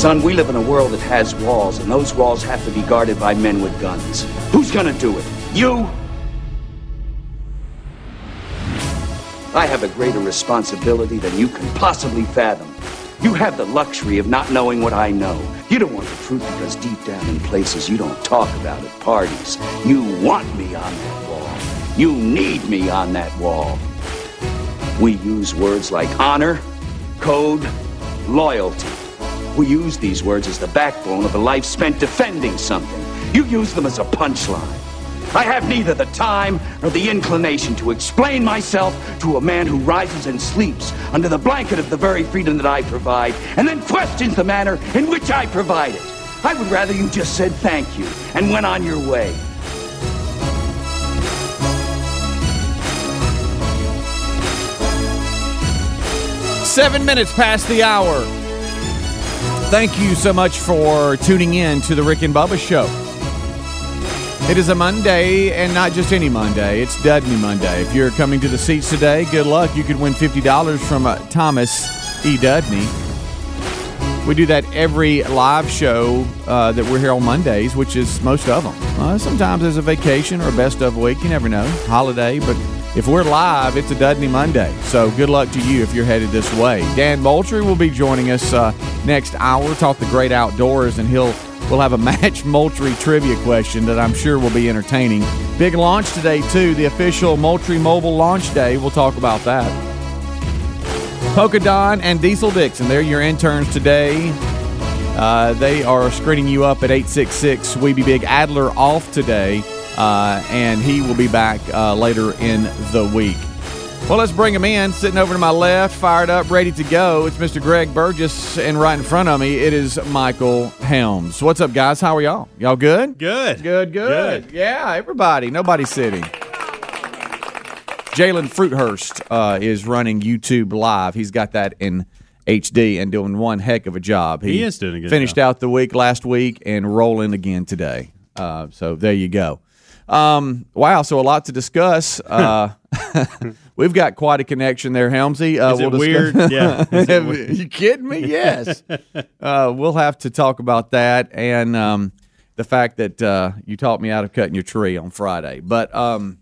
Son, we live in a world that has walls, and those walls have to be guarded by men with guns. Who's gonna do it? You? I have a greater responsibility than you can possibly fathom. You have the luxury of not knowing what I know. You don't want the truth because deep down in places you don't talk about at parties, you want me on that wall. You need me on that wall. We use words like honor, code, loyalty. Use these words as the backbone of a life spent defending something. You use them as a punchline. I have neither the time nor the inclination to explain myself to a man who rises and sleeps under the blanket of the very freedom that I provide and then questions the manner in which I provide it. I would rather you just said thank you and went on your way. Seven minutes past the hour. Thank you so much for tuning in to the Rick and Bubba Show. It is a Monday, and not just any Monday. It's Dudney Monday. If you're coming to the seats today, good luck. You could win $50 from uh, Thomas E. Dudney. We do that every live show uh, that we're here on Mondays, which is most of them. Uh, sometimes there's a vacation or a best of week. You never know. Holiday. But if we're live, it's a Dudney Monday. So good luck to you if you're headed this way. Dan Moultrie will be joining us uh, next hour, talk the great outdoors, and he'll we'll have a match Moultrie trivia question that I'm sure will be entertaining. Big launch today, too, the official Moultrie Mobile launch day. We'll talk about that. Polka Don and Diesel Dixon, they're your interns today. Uh, they are screening you up at 866 We Be Big. Adler off today, uh, and he will be back uh, later in the week. Well, let's bring him in. Sitting over to my left, fired up, ready to go. It's Mr. Greg Burgess, and right in front of me, it is Michael Helms. What's up, guys? How are y'all? Y'all good? Good. Good, good. Yeah, everybody. Nobody sitting. Jalen Fruithurst uh, is running YouTube Live. He's got that in HD and doing one heck of a job. He is doing a good Finished job. out the week last week and rolling again today. Uh, so there you go. Um, wow, so a lot to discuss. Uh, we've got quite a connection there, Helmsy. Uh, Is it discuss- weird? Yeah. It weird? you kidding me? Yes. uh, we'll have to talk about that and um, the fact that uh, you taught me out of cutting your tree on Friday. But um,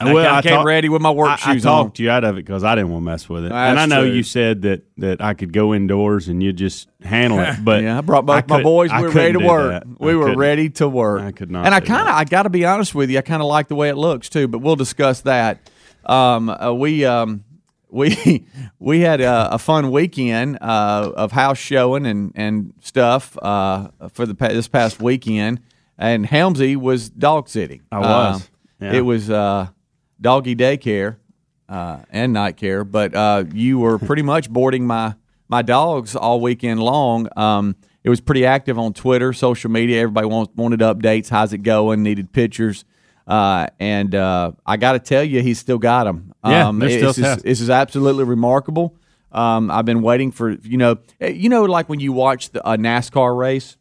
I, Well, I I came talk- ready with my work I, I shoes on. talked you out of it because I didn't want to mess with it, That's and I know true. you said that that I could go indoors and you just handle it. But yeah, I brought both my could- boys. We were ready to work. that. We I were ready to work. I could not And I kind of. I got to be honest with you, I kind of like the way it looks too. But we'll discuss that. Um, uh, we um, we we had a, a fun weekend uh, of house showing and and stuff uh, for the this past weekend. And Helmsy was dog sitting. I was. Um, Yeah. It was uh, doggy daycare uh, and night care, but uh, you were pretty much boarding my my dogs all weekend long. Um, it was pretty active on Twitter, social media. Everybody want, wanted updates. How's it going? Needed pictures. Uh, and uh, I got to tell you, he's still got them. Yeah, um, they're still this, is, tough. this is absolutely remarkable. Um, I've been waiting for you know, eh, you know, like when you watch the, a NASCAR race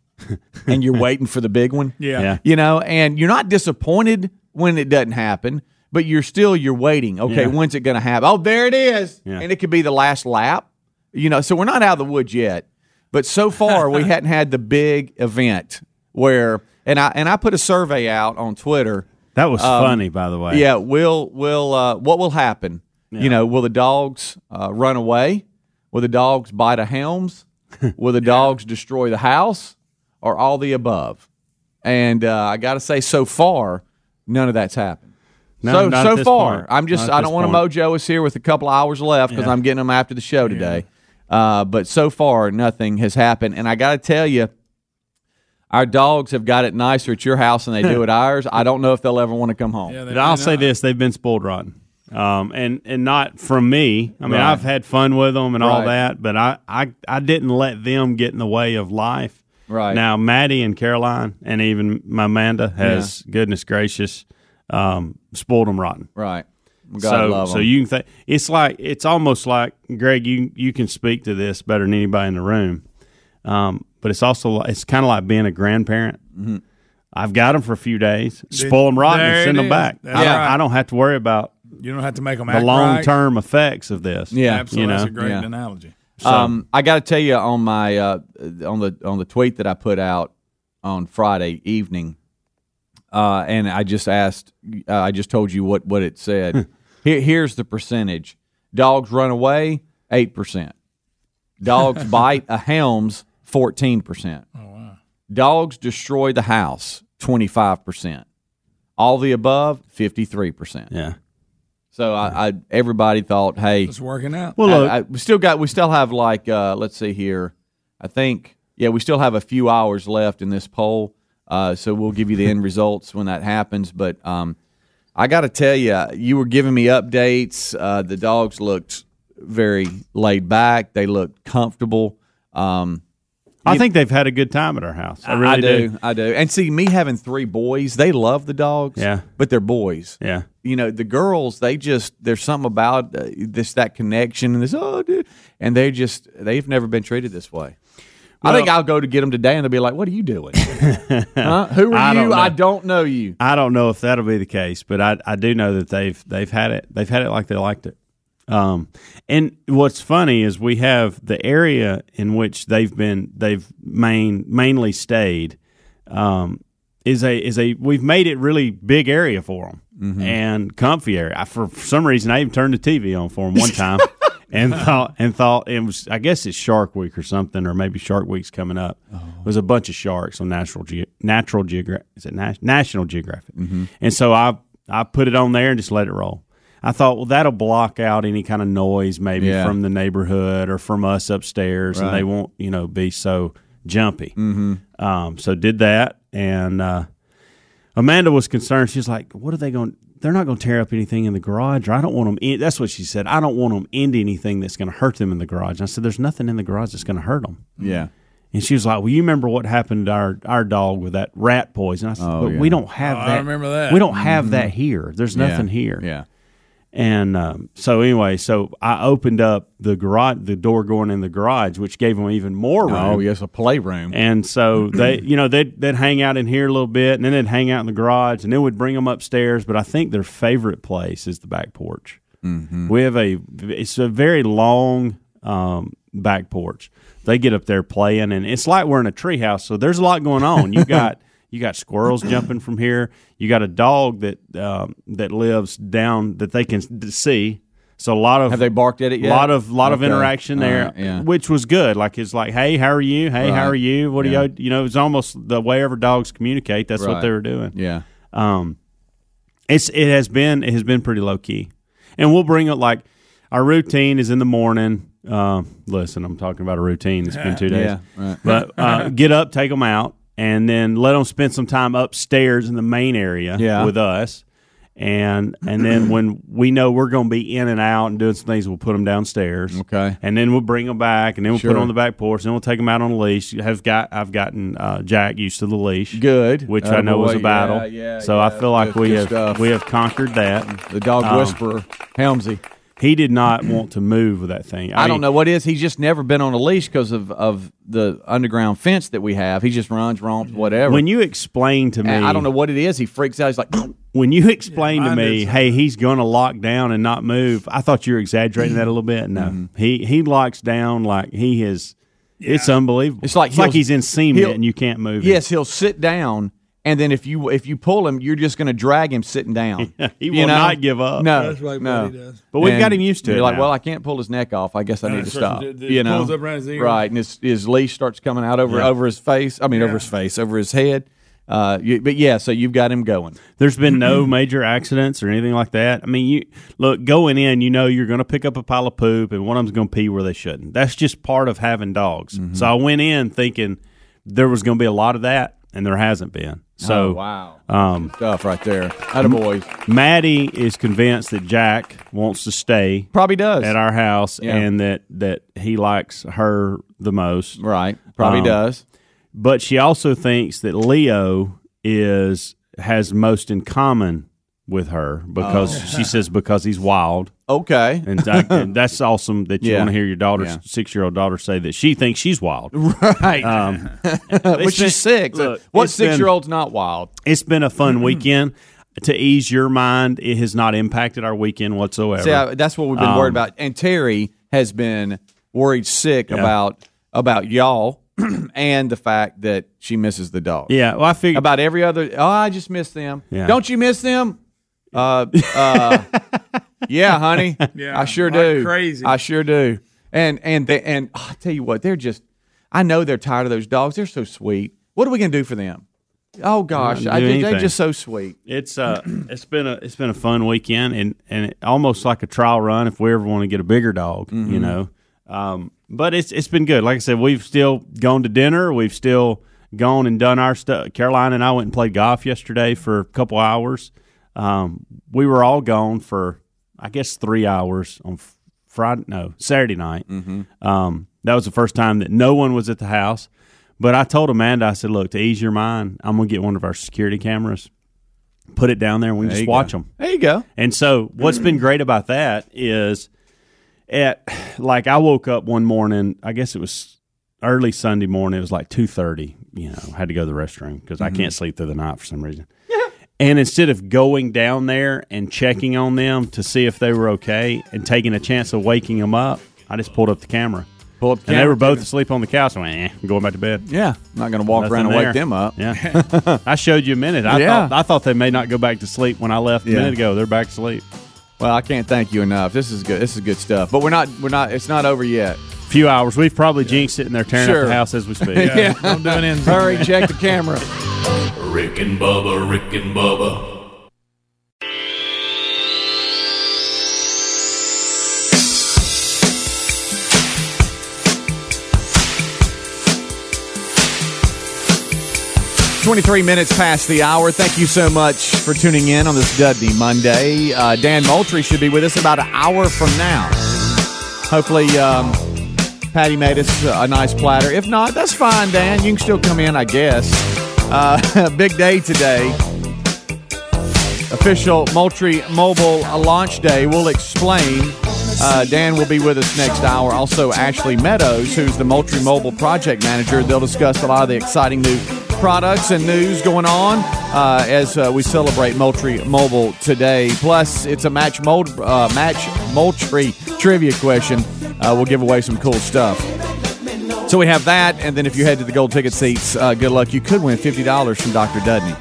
and you're waiting for the big one. Yeah. Yeah. You know, and you're not disappointed when it doesn't happen, but you're still you're waiting. Okay, Yeah. when's it going to happen? Oh, there it is, Yeah. and it could be the last lap. You know, so we're not out of the woods yet, but so far we hadn't had the big event where, and I and I put a survey out on Twitter. That was funny, by the way. Um, Yeah, will will uh, what will happen? You know, will the dogs uh, run away? Will the dogs bite a helms? will the dogs destroy the house? Or all the above? And uh, I got to say, so far, none of that's happened. No, so not so this far, point. I'm just Not I don't this want to mojo us here with a couple hours left because Yeah. I'm getting them after the show today. Uh, but so far, nothing has happened, and I got to tell you. Our dogs have got it nicer at your house than they do at ours. I don't know if they'll ever want to come home. Yeah, But I'll may say not. this: they've been spoiled rotten, um, and and not from me. I mean, Right. I've had fun with them and all that, but I, I I didn't let them get in the way of life. Right. now, Maddie and Caroline, and even my Amanda has goodness gracious um, spoiled them rotten. Right. God so love so 'em. you can think it's like it's almost like Greg. You you can speak to this better than anybody in the room. Um, but it's also it's kind of like being a grandparent. Mm-hmm. I've got them for a few days, spoil them rotten, and send them is. back. I, don't, right. I don't have to worry about You don't have to make them the act long right. term effects of this. Yeah. Absolutely, you know? that's a great Yeah. analogy. So, Um, I got to tell you on my uh, on the on the tweet that I put out on Friday evening, uh, and I just asked, uh, I just told you what what it said. Here, here's the percentage: dogs run away, eight percent. Dogs bite a helms, fourteen percent. Oh wow! Dogs destroy the house, twenty five percent. All the above, fifty three percent. yeah. So I, I everybody thought, hey, It's working out. Well, look, I, I, we still got we still have like uh, let's see here. I think yeah, we still have a few hours left in this poll. Uh, so we'll give you the end results when that happens. But um, I got to tell you, you were giving me updates. Uh, the dogs looked very laid back. They looked comfortable. Um, I think they've had a good time at our house. I really do, I do. And see, me having three boys, they love the dogs. Yeah. but they're boys. Yeah. you know the girls they just there's something about uh, this that connection and this oh dude and they just they've never been treated this way i think i'll go to get them today and they'll be like what are you doing huh? who are I you don't i don't know you I don't know if that'll be the case, but I, I do know that they've they've had it they've had it like they liked it. Um, and what's funny is we have the area in which they've been they've main mainly stayed um, is a is a we've made it really big area for them Mm-hmm. and comfy area. I, for, for some reason, I even turned the TV on for them one time. And thought and thought it was I guess it's Shark Week or something or maybe Shark Week's coming up. Oh. It was a bunch of sharks on Natural Ge- Natural Geographic. Is it Nas- National Geographic? Mm-hmm. And so I I put it on there and just let it roll. I thought, well, that'll block out any kind of noise maybe Yeah. from the neighborhood or from us upstairs, and they won't you know be so jumpy. Mm-hmm. Um, so did that, and uh, Amanda was concerned. She's like, "What are they going? They're not going to tear up anything in the garage. Or I don't want them. In, that's what she said. I don't want them into anything that's going to hurt them in the garage." And I said, "There's nothing in the garage that's going to hurt them." yeah And she was like, "Well, you remember what happened to our our dog with that rat poison?" I said, Oh, "But yeah. we don't have Oh, I that. remember that. We don't have that mm-hmm. here. There's nothing yeah. here." yeah And um, so anyway, so I opened up the garage, the door going in the garage, which gave them even more room. oh yes a playroom And so they, you know, they'd, they'd hang out in here a little bit, and then they'd hang out in the garage, and then we'd bring them upstairs. But I think their favorite place is the back porch. Mm-hmm. We have a, it's a very long um, back porch. They get up there playing, and it's like we're in a treehouse. So there's a lot going on. You got. You got squirrels jumping from here. You got a dog that um, that lives down that they can see. So a lot of have they barked at it a lot of lot of interaction there, right, yeah which was good. Like it's like, hey, how are you? Hey, how are you? What Yeah. do you? You know, it's almost the way ever dogs communicate. That's what they were doing. yeah Um, it's it has been it has been pretty low key, and we'll bring it like our routine is in the morning. Uh, listen, I'm talking about a routine. It's been two days, yeah right but uh, get up, take them out, and then let them spend some time upstairs in the main area Yeah. with us. And and then when we know we're going to be in and out and doing some things, we'll put them downstairs. Okay. And then we'll bring them back, and then we'll put them on the back porch. Then we'll take them out on a leash. Have got I've gotten uh, Jack used to the leash, good which I know was a battle. yeah, yeah, so I feel like Good- we good have stuff. we have conquered that. the dog Um, whisperer helmsy He did not want to move with that thing. I, don't mean, know what it is. He's just never been on a leash because of, of the underground fence that we have. He just runs, romps, whatever. When you explain to me, And I don't know what it is. He freaks out. He's like, when you explained to me, did hey, he's going to lock down and not move, I thought you were exaggerating that a little bit. No, Mm-hmm. he he locks down like he is. It's unbelievable. It's like it's like he's in cement and you can't move. him. yes, he'll sit down, and then if you if you pull him, you're just going to drag him sitting down. He You will know? not give up. No, That's like no. what he does. but we've And got him used to You're it. like, now. well, I can't pull his neck off. I guess I need to stop. the- the- you know, pulls up around his ear. right? And his his leash starts coming out over Yeah. over his face. I mean, over his face, over his head. Uh, you, but yeah, so you've got him going. There's been no major accidents or anything like that. I mean, you look going in, you know you're going to pick up a pile of poop, and one of them's going to pee where they shouldn't. That's just part of having dogs. Mm-hmm. So I went in thinking there was going to be a lot of that, and there hasn't been. So oh, wow, um, stuff right there. Attaboys. Maddie is convinced that Jack wants to stay Probably does. at our house, Yeah. and that that he likes her the most. right. Probably Um, does. But she also thinks that Leo is has most in common with her because Oh. she says because he's wild, Okay. and, I, and that's awesome that you Yeah. want to hear your daughter's Yeah. six year old daughter say that she thinks she's wild. right. Um, But she's six. look, what six year old's not wild? It's been a fun weekend. To ease your mind, it has not impacted our weekend whatsoever. See, I, that's what we've been Um, worried about. And Terry has been worried sick Yeah. about about y'all and the fact that she misses the dog. Yeah, well, I figured About every other. Oh, I just miss them. Yeah. Don't you miss them? Uh, uh, yeah, honey. Yeah, I sure like do. crazy. I sure do. And and they, and oh, I tell you what, they're just. I know they're tired of those dogs. They're so sweet. What are we gonna do for them? Oh gosh, I, do they- they're just so sweet. it's uh it's been a it's been a fun weekend and and it, almost like a trial run if we ever want to get a bigger dog, Mm-hmm. you know. Um, but it's it's been good. Like I said, we've still gone to dinner. We've still gone and done our stuff. Caroline and I went and played golf yesterday for a couple hours. Um, we were all gone for I guess three hours on Friday, no Saturday night. Mm-hmm. Um, that was the first time that no one was at the house. But I told Amanda, I said, "Look, to ease your mind, I'm gonna get one of our security cameras, put it down there, and we can There just watch go. them." There you go. And so, what's been great about that is, at like I woke up one morning. I guess it was early Sunday morning. It was like two thirty. You know, had to go to the restroom because I can't sleep through the night for some reason. And instead of going down there and checking on them to see if they were okay and taking a chance of waking them up, I just pulled up the camera. Pull up the And they were both asleep on the couch. I went, eh, I'm going back to bed. Yeah, I'm not gonna walk Nothing around and there. wake them up. Yeah, I showed you a minute. I Yeah. thought I thought they may not go back to sleep when I left a Yeah. minute ago. They're back asleep. Well, I can't thank you enough. This is good. This is good stuff. But we're not. We're not. It's not over yet. Few hours. We've probably jinxed it, and they're tearing Sure. up the house as we speak. Yeah, I'm doing it. Hurry, check the camera. Rick and Bubba, Rick and Bubba. Twenty-three minutes past the hour. Thank you so much for tuning in on this Dudney Monday. Uh, Dan Moultrie should be with us about an hour from now. Hopefully, um, Patty made us a nice platter. If not, that's fine, Dan. You can still come in, I guess. Uh, big day today. Official Moultrie Mobile launch day. We'll explain. Uh, Dan will be with us next hour. Also, Ashley Meadows, who's the Moultrie Mobile project manager. They'll discuss a lot of the exciting new products and news going on uh, as uh, we celebrate Moultrie Mobile today. Plus, it's a match mold uh, match Moultrie trivia question. Uh, we'll give away some cool stuff. So we have that, and then if you head to the gold ticket seats, uh, good luck. You could win fifty dollars from Dr. Dudney.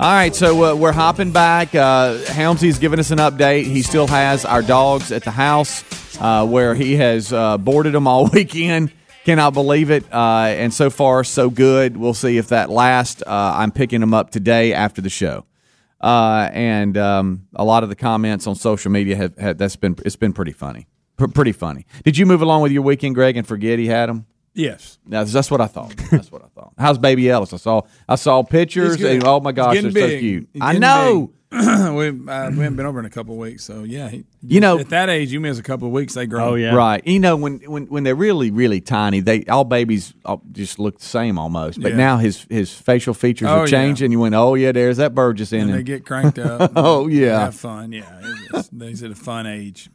All right, so uh, we're hopping back. Uh, Helmsy's giving us an update. He still has our dogs at the house, where he has boarded them all weekend. Cannot believe it. Uh, and so far, so good. We'll see if that lasts. Uh, I'm picking them up today after the show. Uh, and um, a lot of the comments on social media have, have that's been it's been pretty funny, P- pretty funny. Did you move along with your weekend, Greg, and forget he had them? Yes. That's, that's what I thought. That's what I thought. How's baby Ellis? I saw I saw pictures. And, oh my gosh, they're getting so cute. He's I know. we, uh, we haven't been over in a couple of weeks, so yeah. He, You know- at that age, you miss a couple of weeks, they grow. Oh yeah. Right. You know when when when they're really really tiny, they all babies all just look the same almost. But Yeah. now his his facial features Oh, are changing. yeah. you went, oh yeah, there's that bird just in and him. they get cranked up. Oh, yeah. have fun. Yeah, it's, it's, they're at a fun age.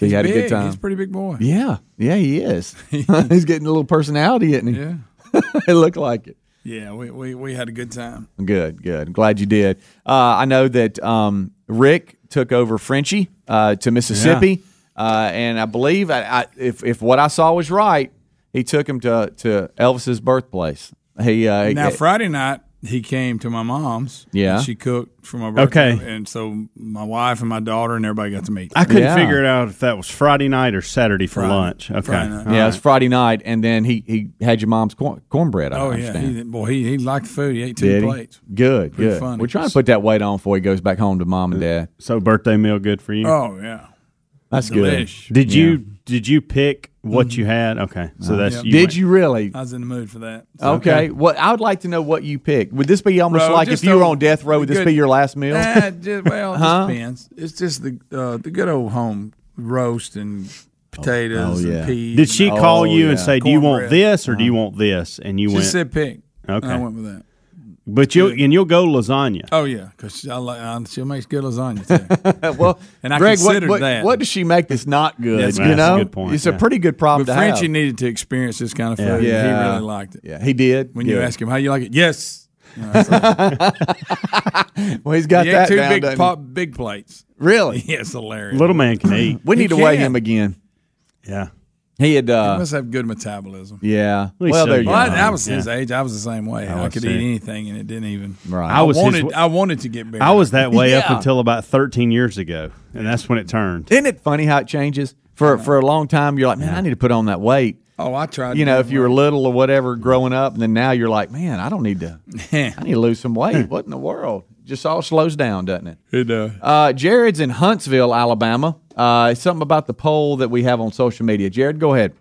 So he had a good time. He's a pretty big boy. yeah, yeah, he is. He's getting a little personality, isn't he? Yeah, it looked like it. yeah. We, we we had a good time. Good, good. Glad you did. Uh, I know that um, Rick took over Frenchie uh, to Mississippi, uh, and I believe I, I, if if what I saw was right, he took him to to Elvis's birthplace. He uh, Now Friday night he came to my mom's. Yeah. and she cooked for my birthday. Okay. and so my wife and my daughter and everybody got to meet. I couldn't Yeah. figure it out if that was Friday night or Saturday for Friday. lunch. Okay. Friday night. All yeah, right. it's Friday night, and then he he had your mom's corn, cornbread. I oh yeah, he, boy, he he liked the food. He ate two Did he? plates. Good, Pretty good. funny. We're trying to put that weight on before he goes back home to mom and uh, dad. So birthday meal good for you. Oh yeah, That's delish. Did Yeah. you did you pick what you had? Okay. So that's Yep. you. Did went- you really? I was in the mood for that. So- Okay. What I would like to know what you picked. Would this be almost Bro, like if you were on death row? Would this be your last meal? Eh, just, well, it Huh? just depends. It's just the uh, the good old home roast and potatoes oh, yeah. and peas. Did she call Oh, you and yeah. say, "Do you want Cornbread. this or do you want this?" And you She went, said pick. Okay. I went with that. "But you and you'll go lasagna." Oh yeah, because like uh, she makes good lasagna too. well, And I Greg, what, considered what, that. what does she make that's not good? That's- you that's a good point, It's a pretty good problem but to Frenchie have. needed to experience this kind of food. Yeah. He really liked it. yeah, he did. When you ask him how you like it, yes. You know, so well, he's got he that two down. big pop, big plates. Really? Yeah, it's hilarious. Little man can eat. We need He to weigh him again. Yeah. He had. He Uh, must have good metabolism. yeah. Well, he's Well, so there you Well, I, go. young. I was his age. I was the same way. I, was could too. eat anything, and it didn't even. Right. I was his- wanted. I wanted to get bigger. I was that way up until about 13 years ago, and that's when it turned. Isn't it funny how it changes? For for a long time, you're like, man, I need to put on that weight. Oh, I tried. You know, if you were little or whatever growing up, and then now you're like, man, I don't need to. I need to lose some weight. what in the world? Just all slows down, doesn't it? It does. Uh, Jared's in Huntsville, Alabama. Uh, something about the poll that we have on social media. Jared, go ahead.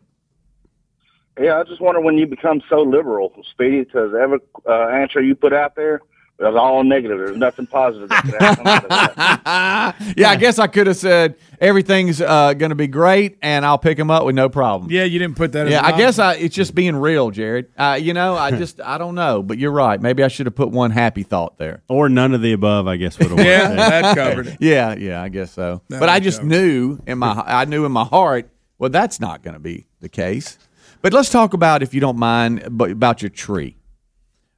Yeah, I just wonder when you become so liberal, Speedy, because every uh, answer you put out there was all negative. There's nothing positive that could out of that. yeah, I guess I could have said everything's uh, going to be great, and I'll pick them up with no problem. Yeah, you didn't put that. Yeah, an I guess. I, it's just being real, Jared. Uh, you know, I just I don't know, but you're right. Maybe I should have put one happy thought there. Or none of the above, I guess, would have worked. Yeah, that covered it. Yeah, yeah, I guess so. That but I just cover. knew in my I knew in my heart, well, that's not going to be the case. But let's talk about, if you don't mind, ab- about your tree.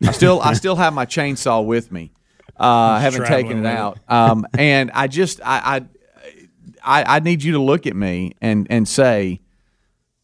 I still I still have my chainsaw with me. Uh, I haven't taken it with it. out, um, and I just I, I I I need you to look at me and and say.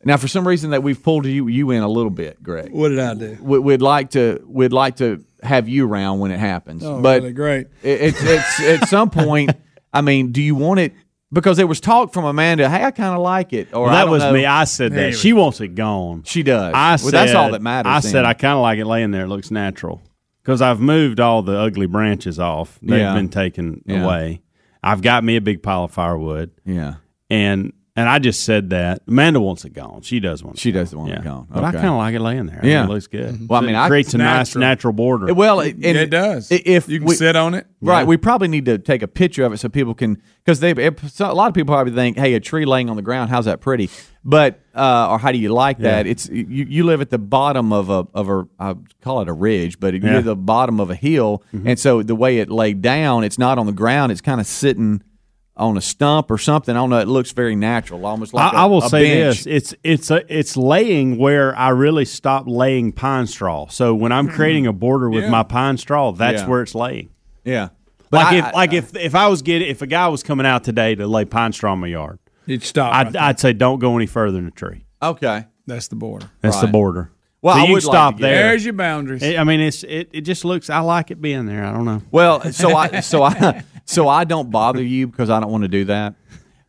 Now, for some reason, that we've pulled you you in a little bit, Greg. What did I do? We- We'd like to we'd like to have you around when it happens, Oh, but really great. it- it's it's at some point. I mean, do you want it? Because there was talk from Amanda. Hey, I kind of like it. Or Well, I that don't was know. me. I said that. She wants it gone. She does. I well, said, that's all that matters. I then. said I kind of like it laying there. It looks natural because I've moved all the ugly branches off. They've Yeah. been taken Yeah. away. I've got me a big pile of firewood, yeah, and and I just said that Amanda wants it gone. She does want. It she gone. doesn't want Yeah, it gone. but I kind of like it laying there. I Yeah. mean, it looks good. Well, I mean, it I- creates a nice natural. natural border. Well, it, and Yeah, it does. If you can we- sit on it, Right, we probably need to take a picture of it so people can, because they so a lot of people probably think, "Hey, a tree laying on the ground, how's that pretty?" But uh, or how do you like that? Yeah. It's you, you live at the bottom of a of a I call it a ridge, but you're Yeah. the bottom of a hill, and so the way it laid down, it's not on the ground; it's kind of sitting on a stump or something. I don't know. It looks very natural, almost like I I I will a say bench. this: it's it's a, it's laying where I really stopped laying pine straw. So when I'm hmm. creating a border with Yeah. my pine straw, that's Yeah. where it's laying. Yeah, like I- if I- like if if I was getting if a guy was coming out today to lay pine straw in my yard, you'd stop. I'd right. I'd say don't go any further than a tree. okay. That's the border. That's the border. Well, so I you would can like stop there. There's your boundaries. It- I mean, it's it, it just looks. I like it being there. I don't know. Well, so I so I so I don't bother you because I don't want to do that.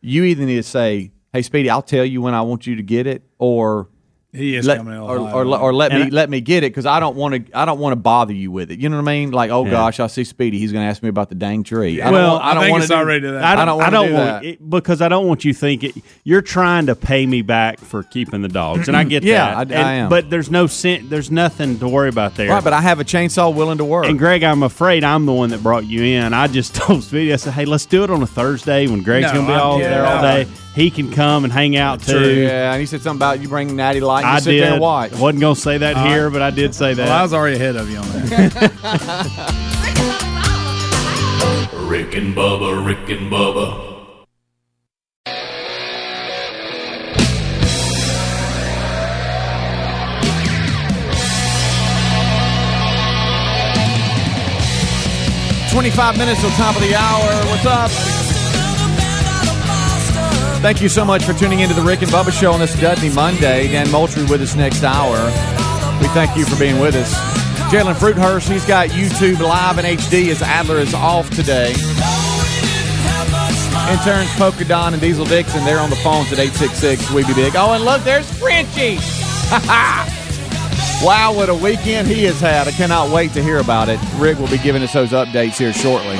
You either need to say, "Hey, Speedy, I'll tell you when I want you to get it," or he is let, coming to or, Ohio. or, or let me I- let me get it because I don't want to I don't want to bother you with it. You know what I mean? Like, oh Yeah. gosh, I see Speedy. He's going to ask me about the dang tree. I don't Well, want- I I don't want it's to do, already that. I I don't. don't I wanna don't do want that. it, because I don't want you thinking you're trying to pay me back for keeping the dogs, and I get Yeah, that. I- And- I am. But there's no sen- There's nothing to worry about there. Right, but I have a chainsaw willing to work. And Greg, I'm afraid I'm the one that brought you in. I just told Speedy, I said, "Hey, let's do it on a Thursday when Greg's No, going to be I'm all kidding. there all No. day. He can come and hang out too." yeah, and he said something about you bring Natty Light. And you I sit did. there and watch. I wasn't going to say that here, but I did say that. well, I was already ahead of you on that. Rick and Bubba, Rick and Bubba. Twenty-five minutes till top of the hour. What's up? Thank you so much for tuning into the Rick and Bubba Show on this Dudney Monday. Dan Moultrie with us next hour. We thank you for being with us. Jalen Fruithurst, he's got YouTube live in HD as Adler is off today. Interns Polka Don and Diesel Dixon, they're on the phones at 866 We Be Big. Oh, and look, there's Frenchie. wow, what a weekend he has had. I cannot wait to hear about it. Rick will be giving us those updates here shortly.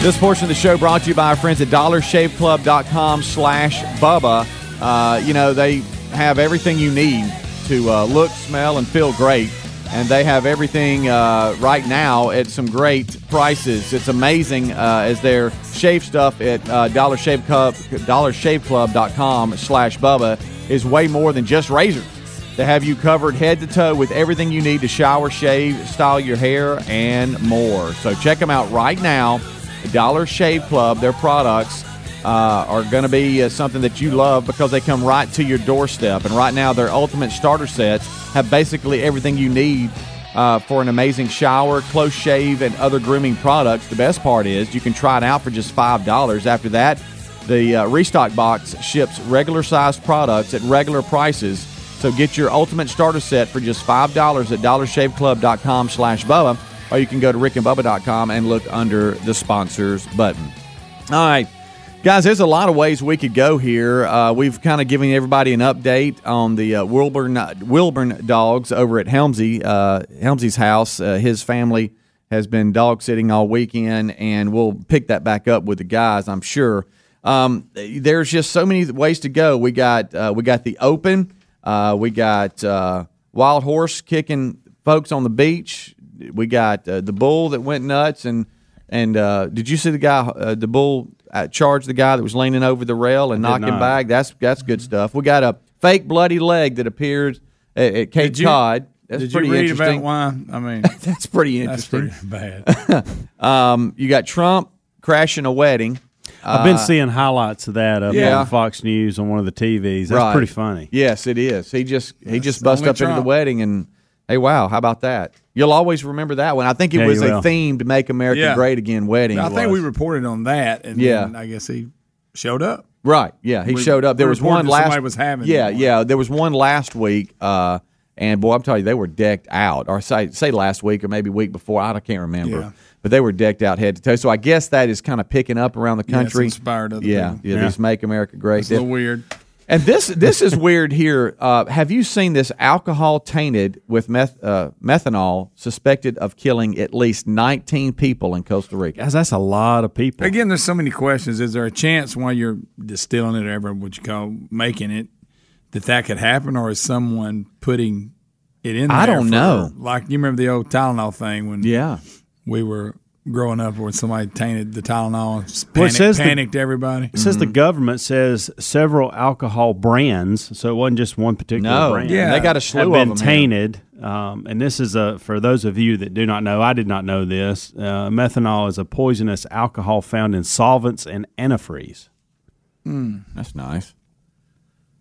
This portion of the show brought to you by our friends at dollarshaveclub.com slash Bubba. Uh, you know, they have everything you need to uh, look, smell, and feel great. And they have everything uh, right now at some great prices. It's amazing uh, as their shave stuff at uh, Dollar Shave Club, dollarshaveclub.com slash Bubba is way more than just razors. They have you covered head to toe with everything you need to shower, shave, style your hair, and more. So check them out right now. Dollar Shave Club, their products uh, are going to be uh, something that you love because they come right to your doorstep. And right now, their ultimate starter sets have basically everything you need uh, for an amazing shower, close shave, and other grooming products. The best part is you can try it out for just $5. After that, The uh, restock box ships regular sized products at regular prices. So get your ultimate starter set for just $5 at dollarshaveclub.com slash Bubba, or you can go to rickandbubba.com and look under the sponsors button. All right. Guys, there's a lot of ways we could go here. Uh, we've kind of given everybody an update on the uh, Wilburn Wilburn dogs over at Helmsy uh, Helmsy's house. Uh, his family has been dog sitting all weekend, and we'll pick that back up with the guys, I'm sure. Um, there's just so many ways to go. We got uh, we got the open. Uh, we got wild horse kicking folks on the beach. We got the bull that went nuts and and did you see the guy the bull uh, charge the guy that was leaning over the rail and knock him back. That's that's good stuff. We got a fake bloody leg that appears at, at Cape Did you- Cod. That's Did pretty you read interesting. about why? I mean, that's pretty that's interesting. pretty bad. Um, you got Trump crashing a wedding. I've been seeing highlights of that up yeah. on Fox News on one of the TVs. That's Right. pretty funny. Yes, it is. He just he just bust only up into the wedding and hey, wow, how about that? You'll always remember that one. I think it Yeah, was you a will. themed "Make America Yeah. Great Again" wedding. I it think we reported on that, and Yeah. then I guess he showed up. Right. Yeah, he We- showed up. There was reported one that last. somebody was having Yeah, one. yeah. There was one last week, uh, and boy, I'm telling you, they were decked out. Or say say last week, or maybe week before. I can't remember. Yeah. But they were decked out head to toe. So I guess that is kind of picking up around the Yeah, it's country. inspired other yeah, people. yeah, Yeah. This "Make America Great." It's a little weird. And this this is weird here. Uh, have you seen this alcohol tainted with meth, uh, methanol suspected of killing at least 19 people in Costa Rica? Guys, that's a lot of people. Again, there's so many questions. Is there a chance while you're distilling it or ever what you call making it that that could happen, or is someone putting it in? There I don't for- know. Like you remember the old Tylenol thing when Yeah. we were growing up, when somebody tainted the Tylenol, and Well, it panicked, says the- panicked everybody. It says the government says several alcohol brands, so it wasn't just one particular No. brand. Yeah. They got a slew have of been them tainted. Um, and this is a for those of you that do not know. I did not know this. Uh, methanol is a poisonous alcohol found in solvents and antifreeze. That's nice.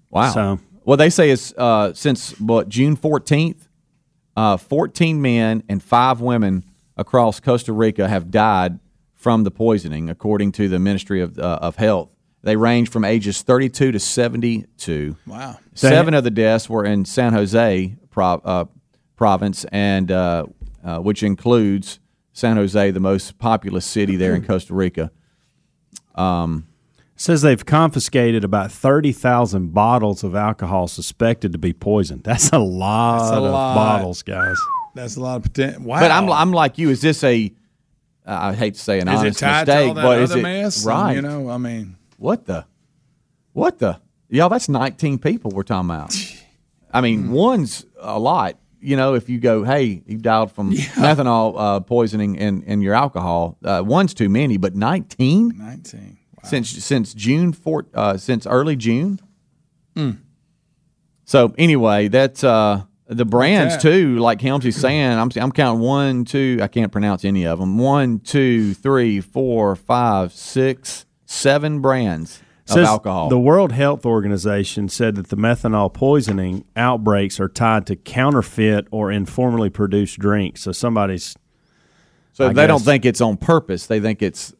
Wow. So- well, they say it's uh, since what June fourteenth, uh, fourteen men and five women across Costa Rica have died from the poisoning, according to the Ministry of uh, of Health. They range from ages thirty-two to seventy-two. Wow. Seven of the deaths were in San Jose prov- uh, province, and uh, uh, which includes San Jose, the most populous city there in Costa Rica. It says they've confiscated about thirty thousand bottles of alcohol suspected to be poisoned. That's a lot That's a of lot. bottles, guys. That's a lot of potential. Wow. But I'm I'm like you. Is this a? Uh, I hate to say an is it honest mistake, to all that but is it mess? right? You know, I mean, What the? What the? Y'all, that's 19 people we're talking about. I mean, one's a lot. You know, if you go, hey, you dialed from methanol uh, poisoning in, in your alcohol, uh, one's too many. But 19 nineteen. Wow. since since June four, uh, since early June. Hmm. So anyway, that's uh, the brands too. Like Helmsy's saying, I'm I'm counting one, two. I can't pronounce any of them. One, two, three, four, five, six, seven brands of Says alcohol. The World Health Organization said that the methanol poisoning outbreaks are tied to counterfeit or informally produced drinks. So somebody's so I they don't guess. think it's on purpose. They think it's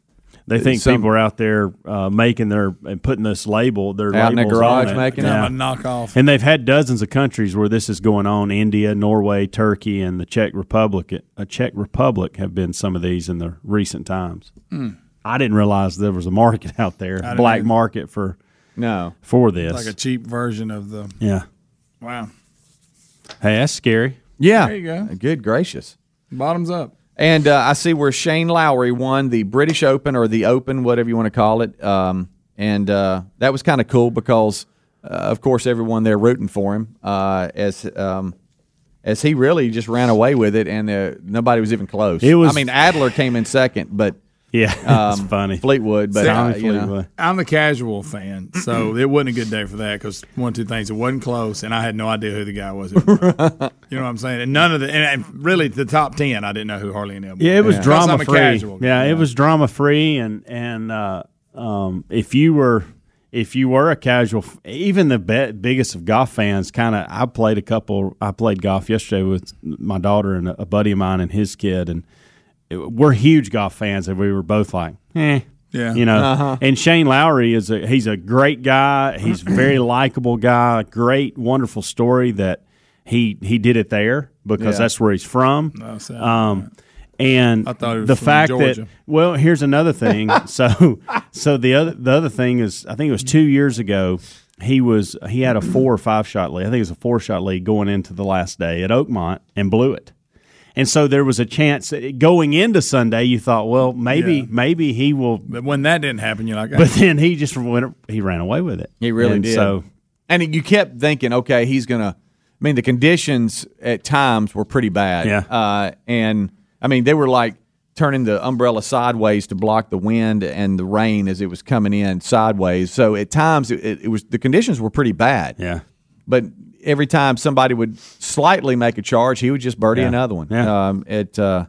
they think Some- people are out there uh, making their and putting this label their Out in their labels garage making it? yeah. a knockoff. And they've had dozens of countries where this is going on. India, Norway, Turkey, and the Czech Republic. A Czech Republic have been some of these in the recent times. I didn't realize there was a market out there, black either. market for no. for this. like a cheap version of the. yeah. Wow. Hey, that's scary. Yeah, There you go. Good gracious. Bottoms up. And uh, I see where Shane Lowry won the British Open or the Open, whatever you want to call it. Um, and uh, that was kind of cool because, uh, of course, everyone there rooting for him uh, as um, as he really just ran away with it, and uh, nobody was even close. It was- I mean, Adler came in second, but Yeah, that's um, funny. Fleetwood, but Tommy uh, you know, Fleetwood. I'm the casual fan, so it wasn't a good day for that because one, two things. It wasn't close, and I had no idea who the guy was. you know what I'm saying? And none of the, and, and really the top ten, I didn't know who hardly any of. Yeah, it was Because drama I'm a free. casual. Yeah, it was drama free, and and uh, um, if you were if you were a casual, even the be- biggest of golf fans, kind of. I played a couple. I played golf yesterday with my daughter and a, a buddy of mine and his kid, and it, we're huge golf fans, and we were both like, eh. Yeah. You know, Uh-huh. and Shane Lowry is a he's a great guy. He's a very likable guy. Great, wonderful story that he he did it there because Yeah. that's where he's from. Oh, sounds Um, and I thought he was the from fact Georgia. that well, here's another thing. so so the other the other thing is, I think it was two years ago. He was he had a four or five shot lead. I think it was a four shot lead going into the last day at Oakmont and blew it. And so there was a chance that going into Sunday, you thought, well, maybe Yeah. maybe he will. But when that didn't happen, you're like, But then he just went, he ran away with it. He really And did. So and you kept thinking, okay, he's gonna. I mean, the conditions at times were pretty bad. Yeah. Uh, and I mean, they were like turning the umbrella sideways to block the wind and the rain as it was coming in sideways. So at times it, it, it was the conditions were pretty bad. yeah, But every time somebody would slightly make a charge, he would just birdie Yeah. another one. Yeah. Um, it. Uh,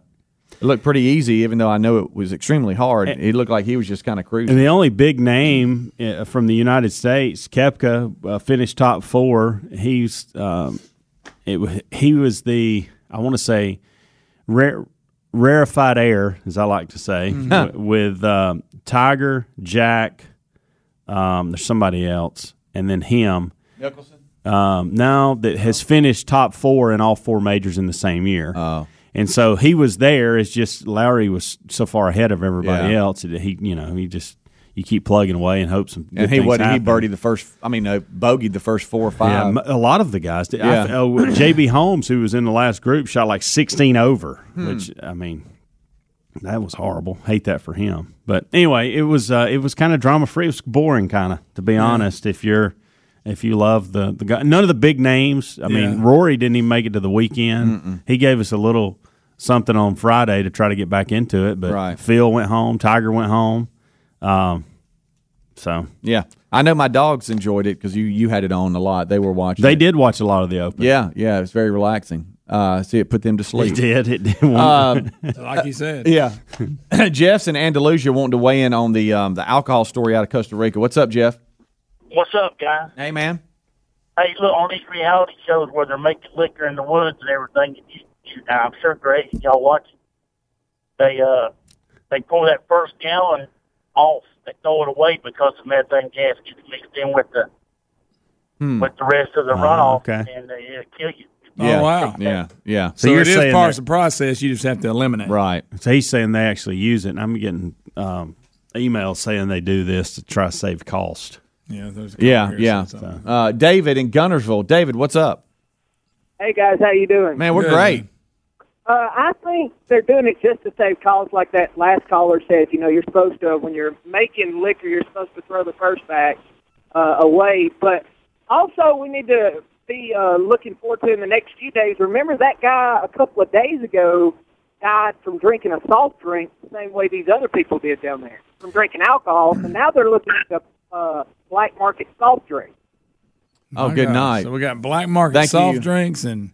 it looked pretty easy, even though I know it was extremely hard. It looked like he was just kind of cruising. And the only big name uh, from the United States, Koepka, uh, finished top four. He's um, it, he was the I want to say rare, rarefied air, as I like to say, w- with um, Tiger, Jack. Um, there's somebody else, and then him. Nicholson. Um, now that has finished top four in all four majors in the same year. Oh. And so he was there. It's just Lowry was so far ahead of everybody Yeah. else that he, you know, he just you keep plugging away and hope some. Good And he what he birdied the first. I mean, uh, bogeyed the first four or Yeah, five. m- a lot of the guys did. Yeah. I, oh, JB Holmes, who was in the last group, shot like sixteen over, Hmm. which I mean, that was horrible. Hate that for him. But anyway, it was uh, it was kind of drama free. It was boring, kind of to be honest. If you're if you love the the guy, none of the big names. I mean, Rory didn't even make it to the weekend. He gave us a little something on Friday to try to get back into it, but Right. Phil went home, Tiger went home. Um, so yeah, I know my dogs enjoyed it because you you had it on a lot. They were watching. they it. did watch a lot of the Open. Yeah, yeah, it was very relaxing. Uh, see, it put them to it sleep. did. It did. Um, like you said. yeah, Jeff's in Andalusia wanting to weigh in on the um, the alcohol story out of Costa Rica. What's up, Jeff? What's up, guys? Hey, man. Hey, look on these reality shows where they're making liquor in the woods and everything. You, you, I'm sure Grace, y'all watch. it. They uh, they pour that first gallon off. They throw it away because the methane gas gets mixed in with the with the rest of the runoff, okay. and they, it'll kill you. Oh, yeah, wow. Yeah, yeah. So, you're it is part that- of the process. You just have to eliminate. Right. So he's saying they actually use it, and I'm getting um, emails saying they do this to try to save cost. Yeah. There's a Yeah, here, yeah. so- so- Uh, David in Guntersville. David, what's up? Hey guys, how you doing? Man, we're Good. great. Uh, I think they're doing it just to save calls, like that last caller said. You know, you're supposed to when you're making liquor, you're supposed to throw the first batch uh, away. But also, we need to be uh, looking forward to in the next few days. Remember that guy a couple of days ago died from drinking a soft drink the same way these other people did down there from drinking alcohol, and now they're looking at the uh, black market soft drinks. Oh, My good gosh. night. So we got black market Thank soft you. drinks and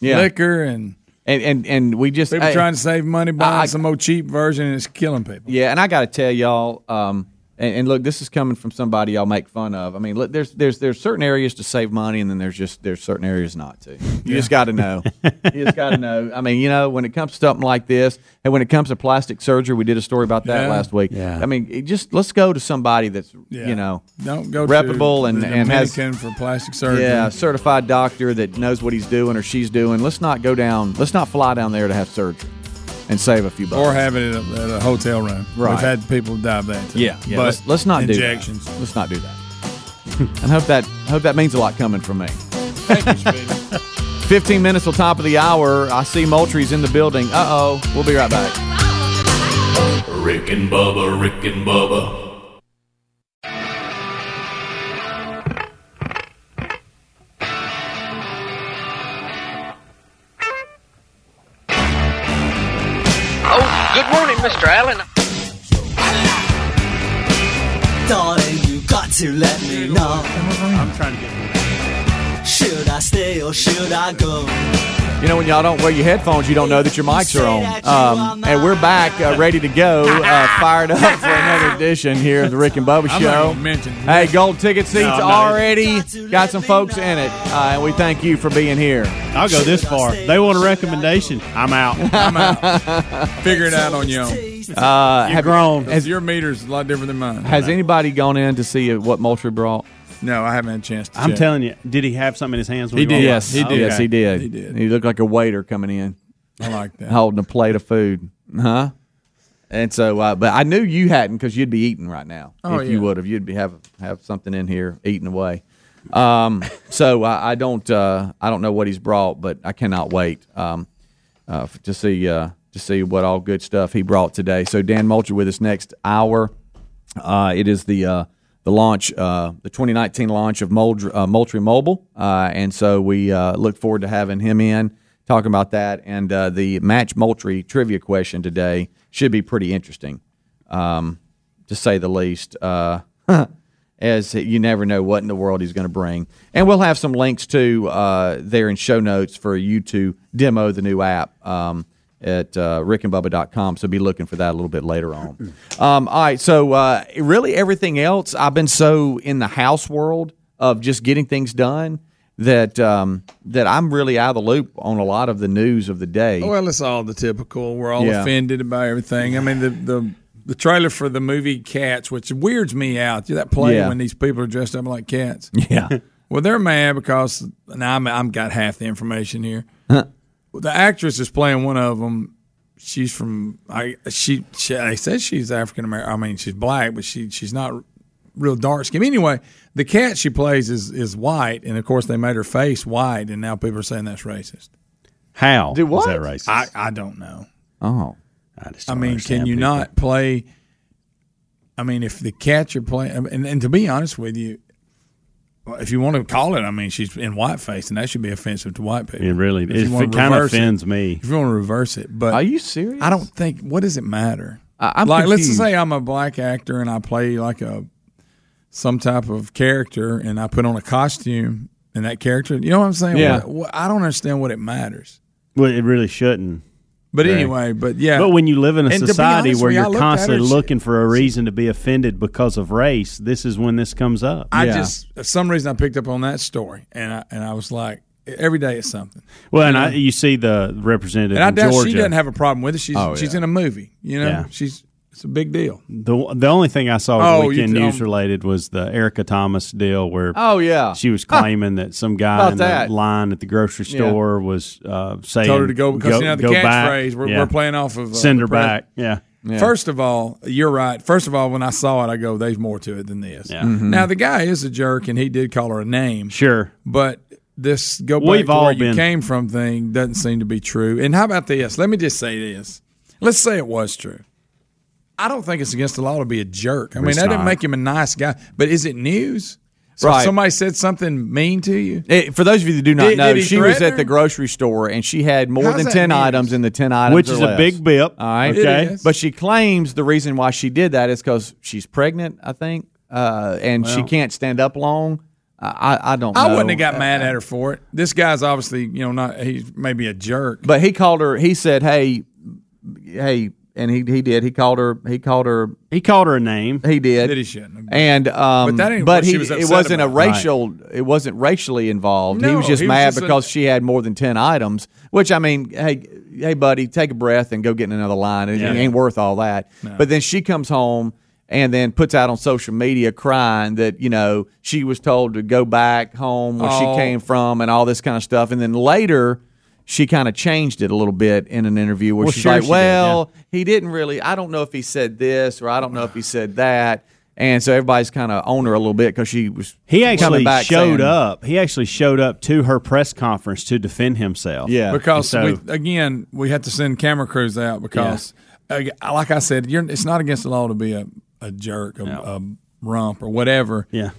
Yeah. liquor and And and and we just people hey, trying to save money buying I- some more cheap version and it's killing people. Yeah, and I got to tell y'all, um, and, and look, this is coming from somebody y'all make fun of. I mean, look, there's there's there's certain areas to save money, and then there's just there's certain areas not to. You just got to know. you just got to know. I mean, you know, when it comes to something like this, and when it comes to plastic surgery, we did a story about that Yeah. last week. Yeah. I mean, it just let's go to somebody that's Yeah. you know Don't go reputable to and and has for plastic surgery. yeah, a certified doctor that knows what he's doing or she's doing. Let's not go down. Let's not fly down there to have surgery and save a few bucks. Or have it at a, at a hotel room. Right. We've had people dive of that. Too. Yeah, yeah. But let's, let's not injections. do that. Let's not do that. and hope that hope that means a lot coming from me. Thank you, Fifteen minutes till top of the hour. I see Moultrie's in the building. Uh oh. We'll be right back. Rick and Bubba, Rick and Bubba. Mr. Allen. Darling, you got to let me know. I'm trying to get. Should I stay or should I go? You know when y'all don't wear your headphones, you don't know that your mics are on. Um, and we're back, uh, ready to go, uh, fired up for another edition here of the Rick and Bubba Show. Hey, gold ticket seats No, no. already got some folks in it, uh, and we thank you for being here. I'll go this far. They want a recommendation. I'm out. I'm out. Figure it out on your own. Uh, have, grown. Has, your meter's a lot different than mine. Has anybody gone in to see what Moultrie brought? No, I haven't had a chance to I'm check. telling you, did he have something in his hands? When He did. Yes, he did. Yes, he did. He did. He looked like a waiter coming in, I like that. holding a plate of food, huh? And so, uh, but I knew you hadn't because you'd be eating right now. Oh, if you would have, you'd be have have something in here eating away. Um, so I, I don't, uh, I don't know what he's brought, but I cannot wait um, uh, to see uh, to see what all good stuff he brought today. So Dan Moultrie with us next hour. Uh, it is the uh, the launch, uh, the 2019 launch of Moultrie, uh, Moultrie Mobile, uh, and so we uh, look forward to having him in talking about that. And uh, the match Moultrie trivia question today should be pretty interesting, um, to say the least. Uh, as you never know what in the world he's going to bring, and we'll have some links to there in show notes for you to demo the new app. Um, at uh, rickandbubba.com. So be looking for that a little bit later on. Um, all right. So, uh, really, everything else, I've been so in the house world of just getting things done that um, that I'm really out of the loop on a lot of the news of the day. Well, it's all the typical. We're all Yeah. offended about everything. I mean, the the the trailer for the movie Cats, which weirds me out. That play Yeah. when these people are dressed up like cats. Yeah. Well, they're mad because now I'm I'm got half the information here. The actress is playing one of them. She's from I she, she I said she's African American. I mean, she's black, but she she's not real dark skin. Anyway, the cat she plays is is white, and of course they made her face white, and now people are saying that's racist. How Do what? is that racist? I I don't know. Oh. I, just I don't mean, can you people. not play? I mean, if the cat you're playing, and, and to be honest with you, if you want to call it, I mean, she's in whiteface, and that should be offensive to white people. It really If it, you wanna it kind of reverse it. offends me. If you want to reverse it, but Are you serious? I don't think. What does it matter? I- I'm like, let's just say I'm a black actor and I play like a some type of character, and I put on a costume and that character. You know what I'm saying? Yeah. What- what- I don't understand what it matters. Well, it really shouldn't. But Right. anyway, but yeah. But when you live in a And society where you, I you're looked at her, constantly looking for a reason to be offended because of race, this is when this comes up. I Yeah. just for some reason I picked up on that story, and I and I was like, every day is something. well, and you I, you see the representative And I in doubt Georgia. she doesn't have a problem with it. She's Oh, she's in a movie. You know, Yeah. she's it's a big deal. the the only thing I saw Oh, you weekend news related was the Erica Thomas deal where Oh, yeah. she was claiming that some guy About in the that? line at the grocery Yeah. store was uh, saying Told her to go because you know the catchphrase we're, Yeah. we're playing off of uh, send her pres- back. Yeah. Yeah. First of all, you're right. First of all, when I saw it, I go, "There's more to it than this." Yeah. Mm-hmm. Now the guy is a jerk, and he did call her a name. Sure. But this go back We've to all where you came from thing doesn't seem to be true. And how about this? Let me just say this. Let's say it was true. I don't think it's against the law to be a jerk. I mean, It's that didn't make him a nice guy. But is it news? So Right. somebody said something mean to you. Eh, for those of you that do not Did- know, did she was threaten at her? the grocery store and she had more How's than 10 news? items in the 10 items Which or is a big bip. All right. Okay. is. But she claims the reason why she did that is because she's pregnant, I think, uh, and she can't stand up long. I, I don't know. I wouldn't have got mad at her for it. This guy's obviously, you know, not he's maybe a jerk. But he called her, he said, hey, hey, and he, he did. He called her, he called her, He called her a name. he did. That he shouldn't have. And um, But that ain't but what she he was it wasn't a about. racial it wasn't racially involved. he was just he was mad just a- because she had more than ten items. Which I mean, hey hey buddy, take a breath and go get in another line. It, it ain't worth all that. But then she comes home and then puts out on social media crying that you know she was told to go back home where Oh. she came from and all this kind of stuff. And then later. She kind of changed it a little bit in an interview where Well, she's sure like, she did, "Well, he didn't really. I don't know if he said this or I don't know if he said that." And so everybody's kind of on her a little bit because she was He actually back showed saying- up. He actually showed up to her press conference to defend himself. Yeah, because So- we, again we had to send camera crews out because uh, like I said you're, it's not against the law to be a, a jerk a, a rump or whatever Yeah.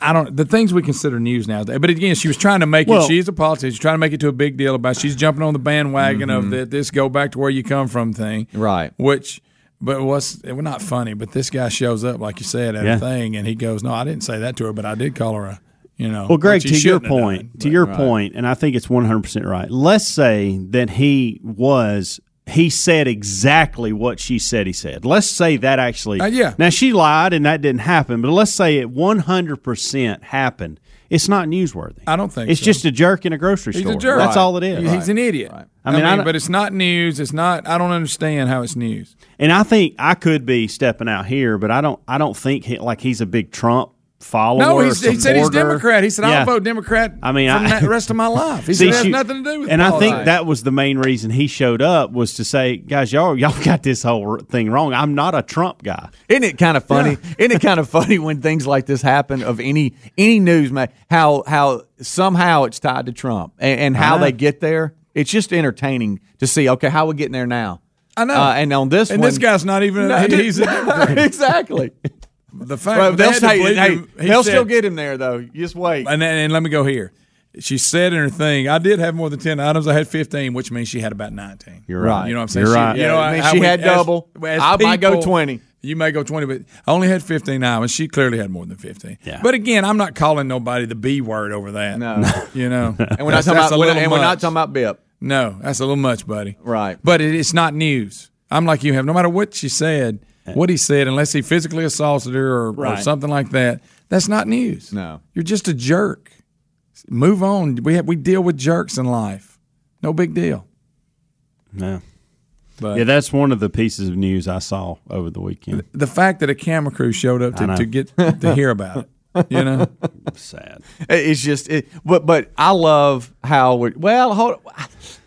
I don't the things we consider news nowadays but again she was trying to make Well- it she's a politician she's trying to make it to a big deal about she's jumping on the bandwagon Mm-hmm. of the, this go back to where you come from thing Right. which but was it was not funny but this guy shows up like you said at Yeah. a thing and he goes no I didn't say that to her but I did call her a you know Well, Greg, to your point, done, to but- your point, and I think it's one hundred percent right. Let's say that he was. He said exactly what she said he said. Let's say that actually. Uh, yeah. Now she lied and that didn't happen, but let's say it one hundred percent happened, it's not newsworthy. I don't think it's so. just a jerk in a grocery He's store. a jerk. That's all it is. He's an idiot. I mean, I don't- but it's not news. It's not. I don't understand how it's news. And I think I could be stepping out here, but I don't. I don't think he, like he's a big Trump follower. No, he's, he said he's supporter. Democrat. He said I'll vote Democrat. I mean, from I- the rest of my life. He See, said it has she- nothing to do with. And I think that was the main reason he showed up was to say, guys, y'all y'all got this whole thing wrong. I'm not a Trump guy. Isn't it kind of funny? Isn't it kind of funny when things like this happen of any any news, man? How how somehow it's tied to Trump and, and how I know. they get there. It's just entertaining to see. Okay, how we getting there now? I know. Uh, and on this and one, this guy's not even. No, he- he's a Democrat. exactly. The fact Well, they they'll had to hey. He they'll said- still get him there though. You just wait. And, and let me go here. She said in her thing, I did have more than 10 items. I had 15, which means she had about 19. You're right. You know what I'm saying? You're She- right. You Yeah, know, it means how she we- had as- double. as I might go 20. You may go 20, but I only had 15 items. She clearly had more than 15. Yeah. But again, I'm not calling nobody the B word over that. No. You know? and we're not talking about. we're- and we're not talking about Bip. No, that's a little much, buddy. Right. But it, it's not news. I'm like you have. No matter what she said, what he said, unless he physically assaulted her or, or something like that, that's not news. No. You're just a jerk. Move on. We have we deal with jerks in life. No big deal. No. But Yeah, that's one of the pieces of news I saw over the weekend. the fact that a camera crew showed up to, to get to hear about it, you know, Sad. It's just, it, but but I love how. we well, hold.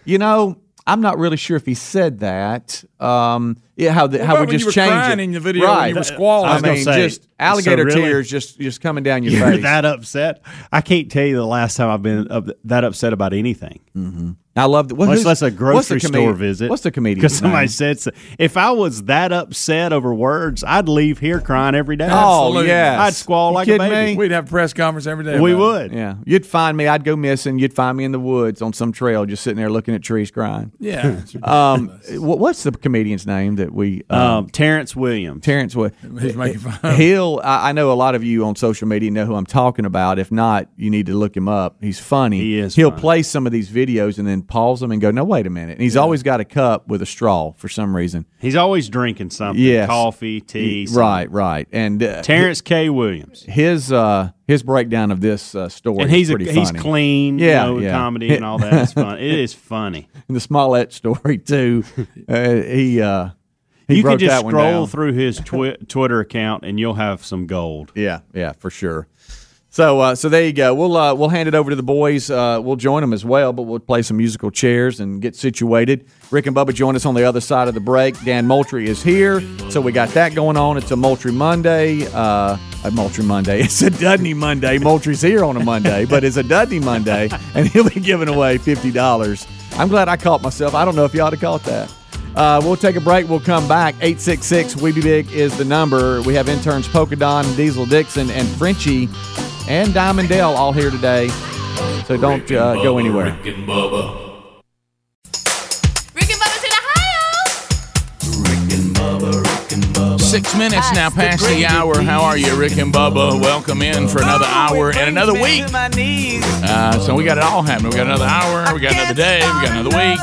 You know, I'm not really sure if he said that. Um, yeah, how the, What how we just you were change it. in the video when right? you were squalling? I I was gonna mean, say, just alligator so really- tears just just coming down your You're face. that upset. I can't tell you the last time I've been up, that upset about anything. I love that. What, Much who's- less a what's the grocery comedi- store visit. What's the comedian? Because somebody said so. If I was that upset over words, I'd leave here crying every day. Oh Absolutely. yes, I'd squall You like a baby. me? we'd have a press conference every day. we about it. would. Yeah, you'd find me. I'd go missing. You'd find me in the woods on some trail, just sitting there looking at trees, crying. Yeah, Um, what's the comedian's name that we? Um, Um, Terrence Williams. Terrence Wood. He's making fun. He'll. I, I know a lot of you on social media know who I'm talking about. If not, you need to look him up. He's funny. He is He'll funny. play some of these videos and then pause them and go, "No, wait a minute." And he's always got a cup with a straw for some reason. He's always drinking something. Yes. Coffee, tea. something. Right, right. And uh, Terrence K. Williams. his uh, his breakdown of this uh, story. And he's is a, pretty he's clean, Yeah, you know, yeah. comedy and all that. It's fun. It is funny. And the Smollett story too. uh, he uh, he you can just scroll through his twi- Twitter account and you'll have some gold. Yeah, yeah, for sure. So, uh, so there you go. We'll uh, we'll hand it over to the boys. Uh, we'll join them as well, but we'll play some musical chairs and get situated. Rick and Bubba join us on the other side of the break. Dan Moultrie is here, so we got that going on. It's a Moultrie Monday. Uh, a Moultrie Monday. It's a Dudney Monday. Moultrie's here on a Monday, but it's a Dudney Monday, and he'll be giving away fifty dollars. I'm glad I caught myself. I don't know if you ought to caught that. Uh, we'll take a break. We'll come back. 866 We Be Big is the number. We have interns Polka Don, Diesel Dixon, and Frenchie and Diamond Dale all here today. So don't uh, go anywhere. Six minutes now past the hour. How are you, Rick and Bubba? Welcome in for another hour and another week. Uh, so we got it all happening. We got another hour. We got another day. We got another week.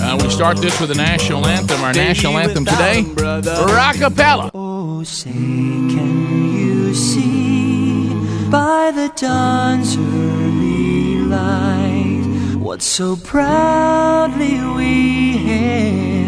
Uh, we start this with the national anthem. Our national anthem today, Rockapella. Oh, say, can you see by the dawn's early light what so proudly we hailed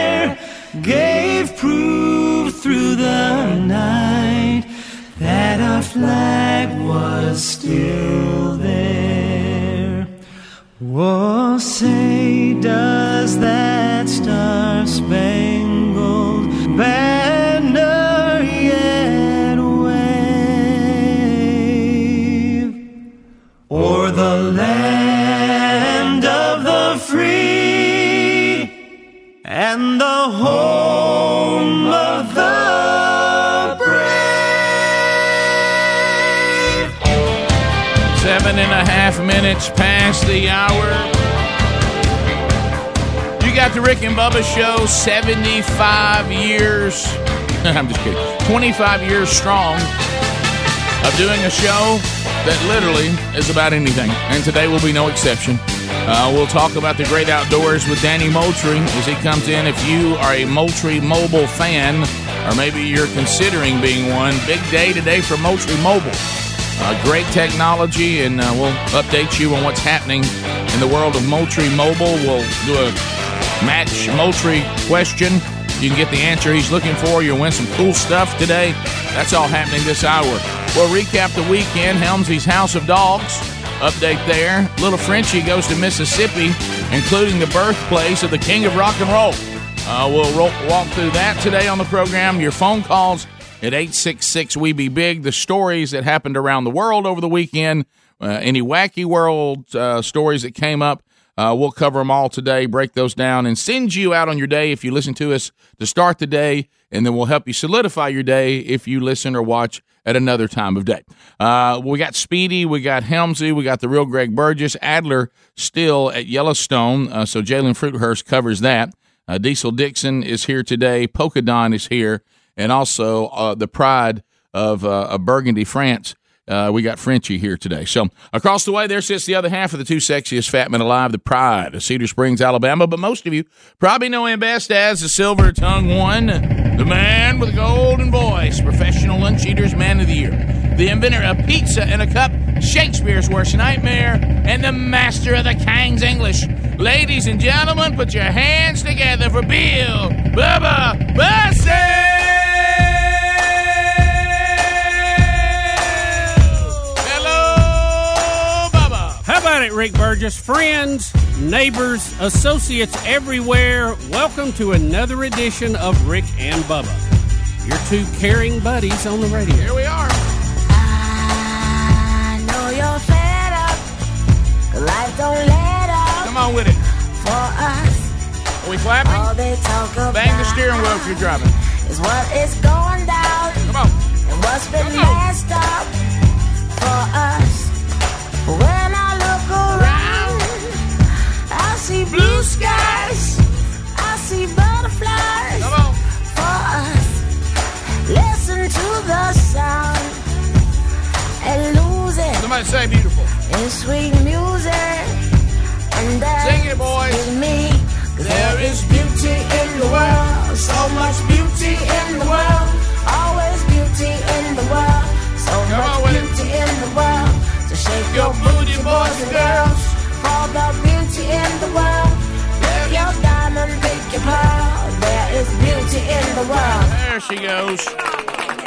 gave proof through the night that our flag was still there. Oh, say, does that star spangled banner minutes past the hour. You got the Rick and Bubba Show, 75 years. I'm just kidding. 25 years strong of doing a show that literally is about anything. And today will be no exception. Uh, we'll talk about the great outdoors with Danny Moultrie as he comes in. If you are a Moultrie Mobile fan, or maybe you're considering being one, big day today for Moultrie Mobile. Uh, great technology, and uh, we'll update you on what's happening in the world of Moultrie Mobile. We'll do a match Moultrie question. You can get the answer he's looking for. You'll win some cool stuff today. That's all happening this hour. We'll recap the weekend. Helmsley's House of Dogs. Update there. Little Frenchie goes to Mississippi, including the birthplace of the king of rock and roll. Uh, we'll ro- walk through that today on the program. Your phone calls at 866 We Be Big. The stories that happened around the world over the weekend, uh, any wacky world uh, stories that came up. Uh, we'll cover them all today, break those down, and send you out on your day if you listen to us to start the day, and then we'll help you solidify your day if you listen or watch at another time of day. Uh, we got Speedy, we got Helmsy, we got the real Greg Burgess, Adler still at Yellowstone, uh, so Jalen Fruithurst covers that. Uh, Diesel Dixon is here today, Polka Don is here, and also uh, the pride of, uh, of Burgundy, France. Uh, we got Frenchie here today. So across the way, there sits the other half of the two sexiest fat men alive, the pride of Cedar Springs, Alabama. But most of you probably know him best as the silver tongue one, the man with a golden voice, professional lunch eaters, man of the year, the inventor of pizza in a cup, Shakespeare's worst nightmare, and the master of the King's English. Ladies and gentlemen, put your hands together for Bill Bubba Bussey! About it, Rick Burgess? Friends, neighbors, associates everywhere, welcome to another edition of Rick and Bubba, your two caring buddies on the radio. Here we are. I know you're fed up. Life don't let up Come on with it. for us. Are we clapping? All they talk about Bang the steering wheel if you're driving. is what is going down. Come on. And what's been messed up for us. When I look around, I see blue skies. I see butterflies for us. Listen to the sound and lose it Somebody say beautiful. in sweet music. And Sing it, boys. with me. There is beauty in the world, so much beauty in the world. Always beauty in the world, so Come much it. beauty in the world. So shake your booty, boys and girls, for the beauty in the world. Pick your diamond, pick your pearl. There is beauty in the world. There she goes.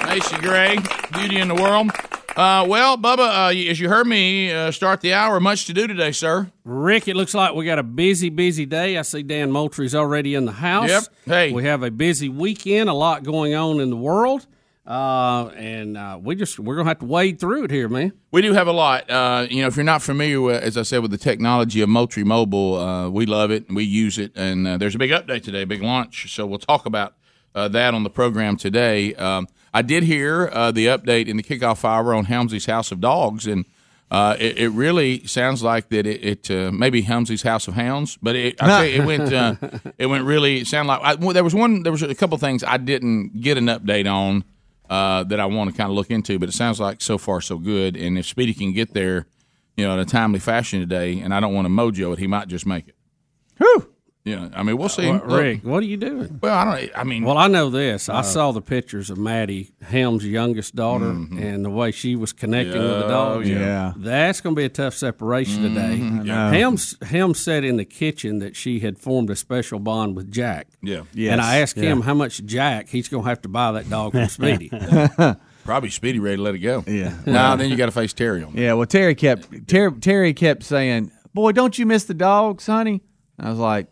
Macy Gray, Beauty in the World. Uh, well, Bubba, uh, as you heard me uh, start the hour, much to do today, sir. Rick, it looks like we got a busy, busy day. I see Dan Moultrie's already in the house. Yep. Hey. We have a busy weekend, a lot going on in the world. Uh, and uh, we just we're gonna have to wade through it here, man. We do have a lot. Uh, you know, if you're not familiar with, as I said, with the technology of Moultrie Mobile, uh, we love it and we use it. And uh, there's a big update today, a big launch. So we'll talk about uh, that on the program today. Um, I did hear uh, the update in the kickoff hour on Helmsley's House of Dogs, and uh, it, it really sounds like that it, it uh, maybe Helmsley's House of Hounds, but it, I tell you, it went uh, it went really it sounded like I, well, there was one there was a couple things I didn't get an update on uh, that I want to kind of look into, but it sounds like so far so good. And if Speedy can get there, you know, in a timely fashion today, and I don't want to mojo it, he might just make it. Whew. You know, I mean, we'll see. Uh, Rick, what are you doing? Well, I don't. I mean, Well, I know this. I Uh, saw the pictures of Maddie Helm's youngest daughter and the way she was connecting with the dog. yeah. That's going to be a tough separation Mm-hmm. today. I. Helms Helms said in the kitchen that she had formed a special bond with Jack. Yeah. yeah. And I asked him how much Jack he's going to have to buy that dog from Speedy. Probably Speedy ready to let it go. Yeah. Now then you got to face Terry on. that. Yeah, well, Terry kept Terry, Terry kept saying, "Boy, don't you miss the dogs, honey?" I was like,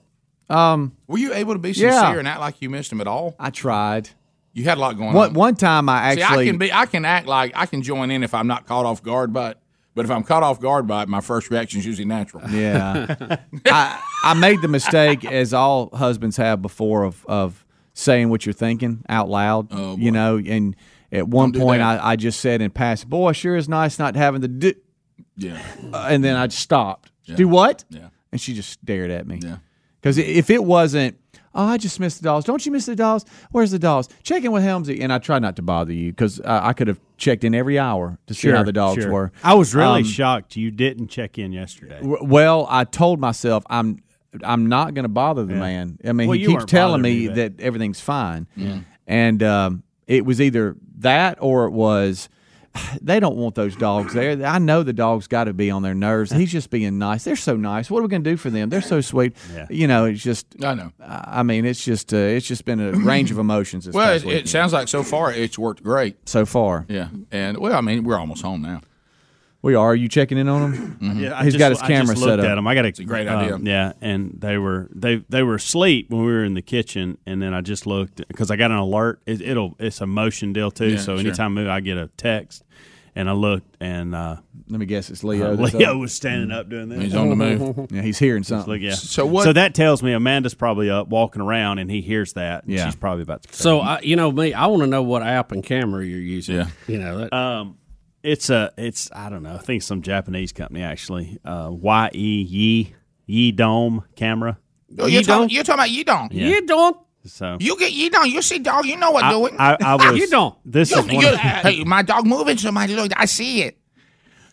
"Um, Were you able to be sincere Yeah. and act like you missed him at all? I tried." You had a lot going One on. one time, I See, actually I can be. I can act like I can join in if I'm not caught off guard but. But if I'm caught off guard by it, my first reaction is usually natural. Yeah. I, I made the mistake, as all husbands have before, of, of saying what you're thinking out loud. Oh, you know, and at one Don't point. I, I just said in passing, "Boy, sure is nice not having to do." Yeah. Uh, and then I just stopped. Yeah. Do what? Yeah. And she just stared at me. Yeah. Because if it wasn't, oh, I just missed the dolls. Don't you miss the dolls? Where's the dolls? Check in with Helmsy. And I try not to bother you because uh, I could have checked in every hour to see how the dogs sure. were. I was really Um, shocked you didn't check in yesterday. w- Well, I told myself I'm I'm not going to bother the Yeah. man. I mean, Well, he keeps telling me me, but- that everything's fine, Yeah. and um, it was either that or it was they don't want those dogs there. I know the dogs got to be on their nerves. He's just being nice. They're so nice. What are we going to do for them? They're so sweet. Yeah. You know, it's just. I know. I mean, it's just uh, it's just been a range of emotions. This Well, past it, it sounds like so far it's worked great. so far. Yeah, and well, I mean, we're almost home now. We are. Are you checking in on him? Yeah, I He's just- got his I camera just set up. At him. I got a, It's a great um, idea. yeah, and they were they they were asleep when we were in the kitchen, and then I just looked because I got an alert. It, it'll it's a motion deal too. Yeah, so sure. anytime I get a text, and I looked, and uh, Let me guess, it's Leo. uh, Leo up. was standing up doing this. He's on the move. Yeah, he's hearing Just something. look, yeah. So what- So that tells me Amanda's probably up walking around, and he hears that. and Yeah. she's probably about to. So I, you know me, I want to know what app and camera you're using. Yeah. You know that. Um, it's a it's I don't know. I think some Japanese company actually. Uh, Y E Yi Yi Dome camera. Oh, you're, talking, you're talking about you don't. Yeah. You don't. So You get you don't. You see dog. You know what I, doing. I, I was. You don't. This You- is one. you- Of, hey, my dog moving. so my look. I see it.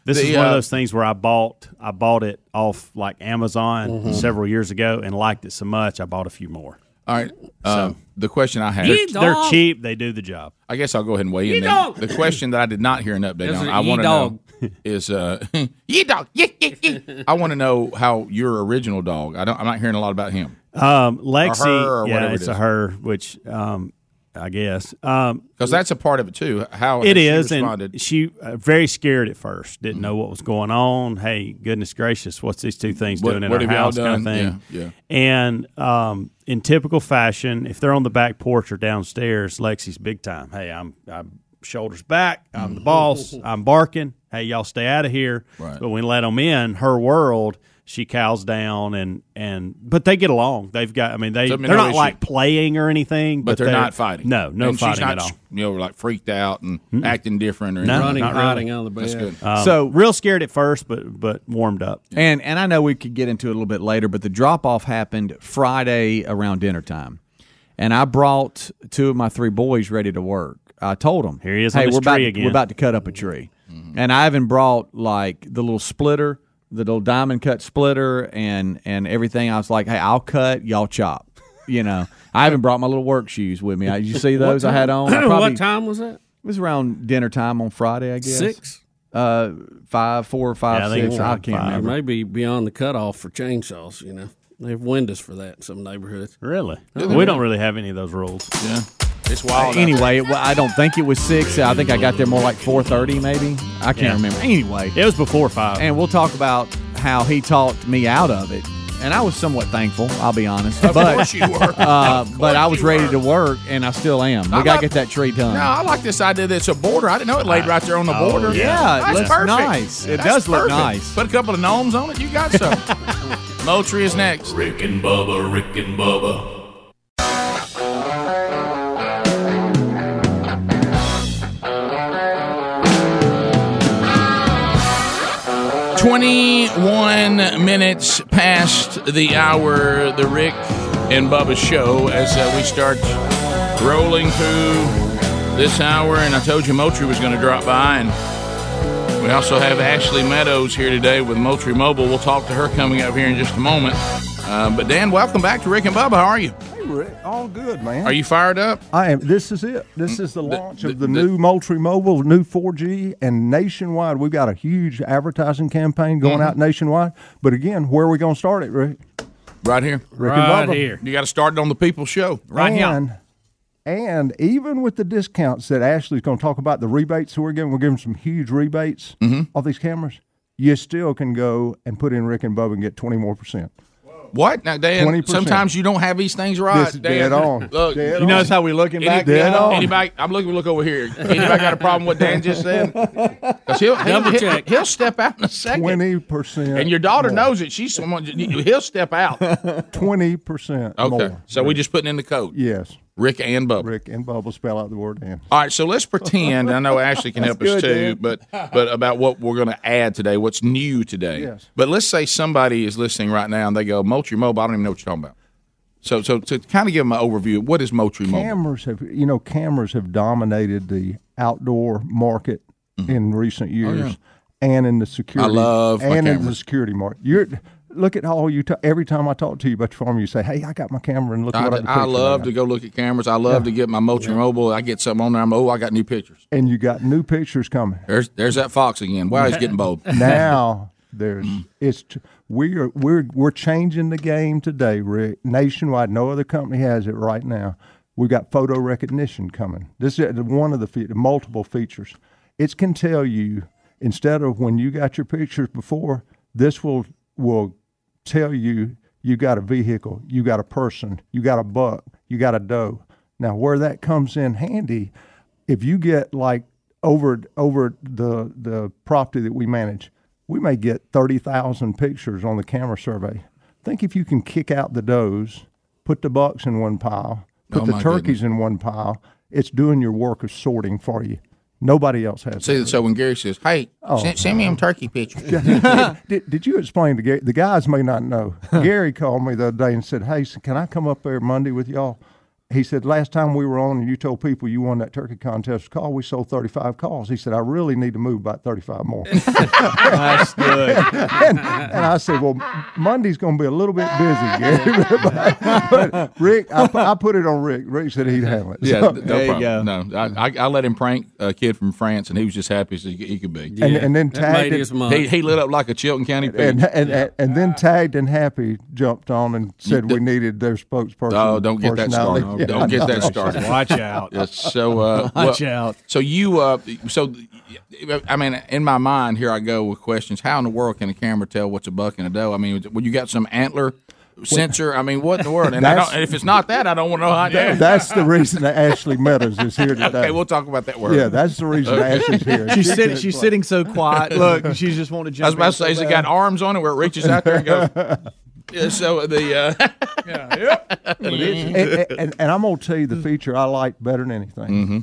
this the, is one uh, of those things where I bought I bought it off like Amazon Mm-hmm. several years ago and liked it so much I bought a few more. All right. Um, the question I have. You They're cheap. They do the job. I guess I'll go ahead and weigh in. Ye Then. dog. The question that I did not hear an update Is on, I want to know is uh, ye dog. Ye, ye, ye. I want to know how your original dog. I don't. I'm not hearing a lot about him. Um, Lexi, her or yeah, whatever it it's a her, which um, I guess um, Because that's a part of it too. How it is, she responded? and she uh, very scared at first. Didn't Mm-hmm. know what was going on. Hey, goodness gracious, what's these two things What- doing in what our house? Kind of thing. Yeah, yeah. And um, in typical fashion, if they're on the back porch or downstairs, Lexi's big time. Hey, I'm, I'm shoulders back. I'm the mm-hmm. boss. I'm barking. Hey, y'all stay out of here. Right. But when we let them in, her world. She cows down and and but they get along. They've got. I mean, they So, I mean, they're no not issue. like playing or anything, but they're, not fighting. No, no and fighting she's not, at all. You know, like freaked out and acting different or No. Running, not really. hiding out of the bed. That's good. Um, So- real scared at first, but but warmed up. And and I know we could get into it a little bit later, but the drop off happened Friday around dinner time, and I brought two of my three boys ready to work. I told them, Here he is hey, this we're about tree to, again." we're about to cut up a tree," and I even brought like the little splitter, the little diamond cut splitter, and and everything. I was like, "Hey, I'll cut, y'all chop." You know, I haven't brought my little work shoes with me. Did you see those I had on? I probably- what time was that? It was around dinner time on Friday, I guess. Six. uh, five, four or five, Yeah, I think six. it's I can't five. Remember. maybe beyond the cutoff for chainsaws. You know, they have windows for that in some neighborhoods. Really, we don't really have any of those rules. Yeah, it's wild. out there. Anyway, well, I don't think it was six. I think I got there more like four thirty, maybe. I can't Yeah. remember. Anyway, It was before five. and we'll talk about how he talked me out of it, and I was somewhat thankful. I'll be honest, Of but course you were. uh, Of but I was you ready were. to work, and I still am. We I gotta like- get that tree done. No, I like this idea that it's a border. I didn't know it laid right there on the border. Oh, yeah, it That's looks perfect. nice. It That's does look perfect. nice. Put a couple of gnomes on it. You got some. Moultrie is next. Rick and Bubba, Rick and Bubba. 21 minutes past the hour, the Rick and Bubba show, as uh, we start rolling through this hour. And I told you Moultrie was going to drop by. And we also have Ashley Meadows here today with Moultrie Mobile. We'll talk to her coming up here in just a moment. Uh, but Dan, welcome back to Rick and Bubba. How are you? Hey, Rick, all good, man. Are you fired up? I am. This is it. This is the The- launch the- of the, the- new Moultrie Mobile, new 4G, and nationwide. We've got a huge advertising campaign going Mhm. out nationwide. But again, where are we going to start it, Rick? Right here. Rick and Right Bubba. here. You got to start it on the People's Show. Right and, here. And even with the discounts that Ashley's going to talk about, the rebates that we're giving, we're giving some huge rebates Mm-hmm. off these cameras. You still can go and put in Rick and Bubba and get 20 more percent. What now, Dan? 20%. Sometimes you don't have these things right. This is Dan. dead on. Look, Dead You notice how we looking Any- back? Dead now? on. Anybody? I'm looking. Look over here. Anybody got a problem with what Dan just said? 'Cause he'll, he'll, Double he'll, check. he'll step out in a second. Twenty percent. And your daughter knows it. She's someone. He'll step out. Twenty percent Okay. more. So we just putting in the code. Yes. Rick and Bubba. Rick and Bubba spell out the word and. All right, so let's pretend. I know Ashley can help us good, too, but but about what we're going to add today, what's new today. Yes. But let's say somebody is listening right now and they go, "Moultrie Mobile." I don't even know what you're talking about. So so to kind of give them an overview, what is Moultrie Mobile? Cameras have, you know, cameras have dominated the outdoor market in recent years, Mm-hmm. Oh, yeah. and in the security. I love and in the security market. You're look at all you. ta every time I talk to you about your farm, you say, "Hey, I got my camera and look I, what I, I love to go look at cameras. I love to get my Moultrie Mobile. I get something on there. I'm oh, I got new pictures. And you got new pictures coming. There's there's that fox again. Wow, he's getting bold. now there's it's t- we're we're we're changing the game today, Rick. Nationwide, no other company has it right now. We've got photo recognition coming. This is one of the fe- multiple features. It can tell you instead of when you got your pictures before, this will will tell you you got a vehicle, you got a person, you got a buck, you got a doe. Now where that comes in handy, if you get like over over the the property that we manage, we may get thirty thousand pictures on the camera survey. Think if you can kick out the does, put the bucks in one pile, oh put Oh, the turkeys in one pile, it's doing your work of sorting for you. Nobody else has. See, so when Gary says, "Hey, Oh. send, send me them turkey pictures," did, did you explain to Gary? The guys may not know. Gary called me the other day and said, "Hey, can I come up there Monday with y'all?" He said, "Last time we were on and you told people you won that turkey contest call, we sold 35 calls." He said, "I really need to move about 35 more." That's good. and, and I said, "Well, Monday's going to be a little bit busy, Gary." but, but Rick, I, I put it on Rick. Rick said he'd handle it. Yeah, So- no problem. No, I, I, I let him prank a kid from France, and he was just happy as he, he could be. And- and then That tagged made it- his month. He, he lit up like a Chilton County pig. and and, and, and then tagged and happy jumped on and said we needed their spokesperson. Oh, don't get that started. Yeah, don't get that started. Watch out. Yes, so, uh, Watch well, out. So you, uh, so I mean, in my mind, here I go with questions. How in the world can a camera tell what's a buck and a doe? I mean, when you got some antler sensor, I mean, what in the world? And I don't, if it's not that, I don't want to know how. I That's the reason that Ashley Meadows is here today. Okay, we'll talk about that word. Yeah, that's the reason Okay. Ashley's here. She's She sitting. She's explain. sitting so quiet. Look, she's just wanting to jump. I was about to say, so has it got arms on it where it reaches out there and goes? Yeah, so the uh, yeah, yep. and, and, and, and I'm gonna tell you the feature I like better than anything. Mm-hmm.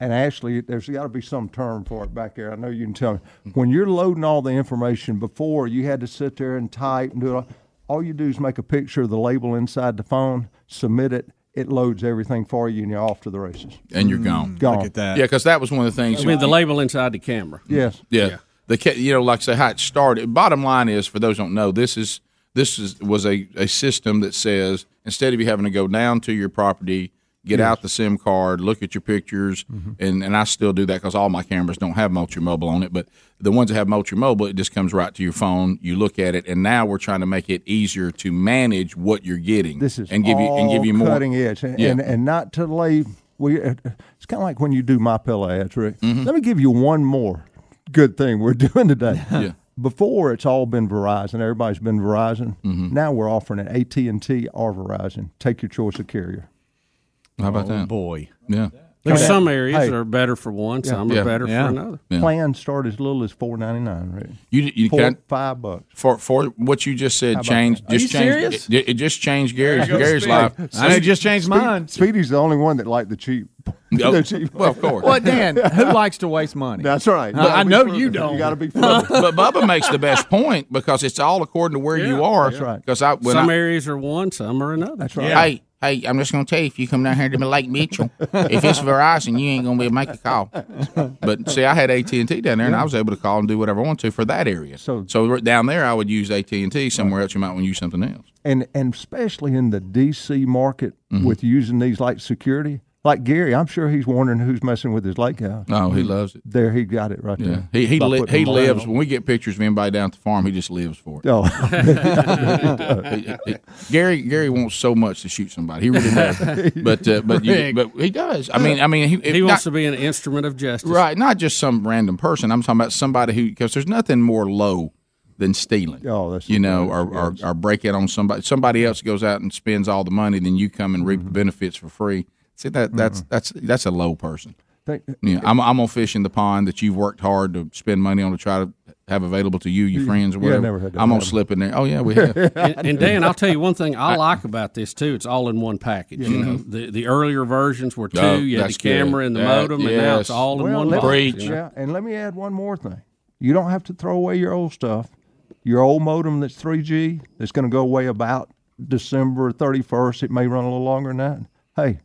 And Ashley, there's got to be some term for it back there. I know you can tell me. When you're loading all the information before, you had to sit there and type and do it. All, all you do is make a picture of the label inside the phone, submit it. It loads everything for you, and you're off to the races. and you're gone. Gone. Look at that. Yeah, because that was one of the things. I mean, the label inside the camera. Yes. Yeah. The you know, like I say, how it started. Bottom line is, for those who don't know, this is this is was a, a system that says instead of you having to go down to your property, get out the SIM card, look at your pictures, and, and I still do that because all my cameras don't have Moultrie Mobile on it, but the ones that have Moultrie Mobile, it just comes right to your phone. You look at it, and now we're trying to make it easier to manage what you're getting. This is and give you and give you more cutting edge, and, Yeah. and and not to lay. We uh, it's kind of like when you do my pillow ads, Rick. Mm-hmm. Let me give you one more good thing we're doing today. Yeah. Before it's all been Verizon. Everybody's been Verizon. Mm-hmm. Now we're offering it AT and T or Verizon. Take your choice of carrier. How about Oh, that? boy. Yeah. There's Hey, some areas hey. that are better for one, some Yeah. are better Yeah. for another. Yeah. Plans start as little as four ninety nine. Right. You, you Four, can five bucks. for for what you just said How about changed that? Are just you changed serious? It, it just changed Gary's There you go, Gary's Speedy. life. I know it just changed mine. Speedy's the only one that liked the cheap. Oh, the cheap. well, of course. Well, Dan, who likes to waste money? That's right. I- I know frugal. you don't. You got to be frugal. but Bubba makes the best point because it's all according to where you are. That's right. Because I Some I, areas are one, some are another. That's right. hey hey, I'm just going to tell you if you come down here to Lake Mitchell, if it's Verizon, you ain't going to be able to make a call. But see, I had AT and T down there, and I was able to call and do whatever I want to for that area. So- so down there, I would use AT and T. Somewhere else, you might want to use something else. and and especially in the DC market Mm-hmm. with using these like security, like Gary, I'm sure he's wondering who's messing with his lake house. No, he loves it. There, he got it right Yeah, there. he he li- he lives. When we get pictures of anybody down at the farm, he just lives for it. Oh, He- he- Gary Gary wants so much to shoot somebody. He really does. but uh, but you, but he does. I mean I mean he, He not- wants to be an instrument of justice. right, not just some random person. I'm talking about somebody who because there's nothing more low than stealing. Oh, that's you know, yes, or, or break or breaking on somebody. Somebody else goes out and spends all the money, then you come and reap Mm-hmm. the benefits for free. See that that's that's that's a low person. Think- You know, I'm I'm gonna fish in the pond that you've worked hard to spend money on to try to have available to you, your friends, or Yeah, whatever. never had that I'm gonna slip in there. Oh yeah, we have. and, and Dan, I'll tell you one thing I like about this too. It's all in one package. You Mhm. know, the the earlier versions were two. Oh, you had the that's good. camera and the That- modem, and now it's yes. all in one let- box. you know? Yeah, and let me add one more thing. You don't have to throw away your old stuff. Your old modem that's 3G that's going to go away about December 31st. It may run a little longer than that. Hey,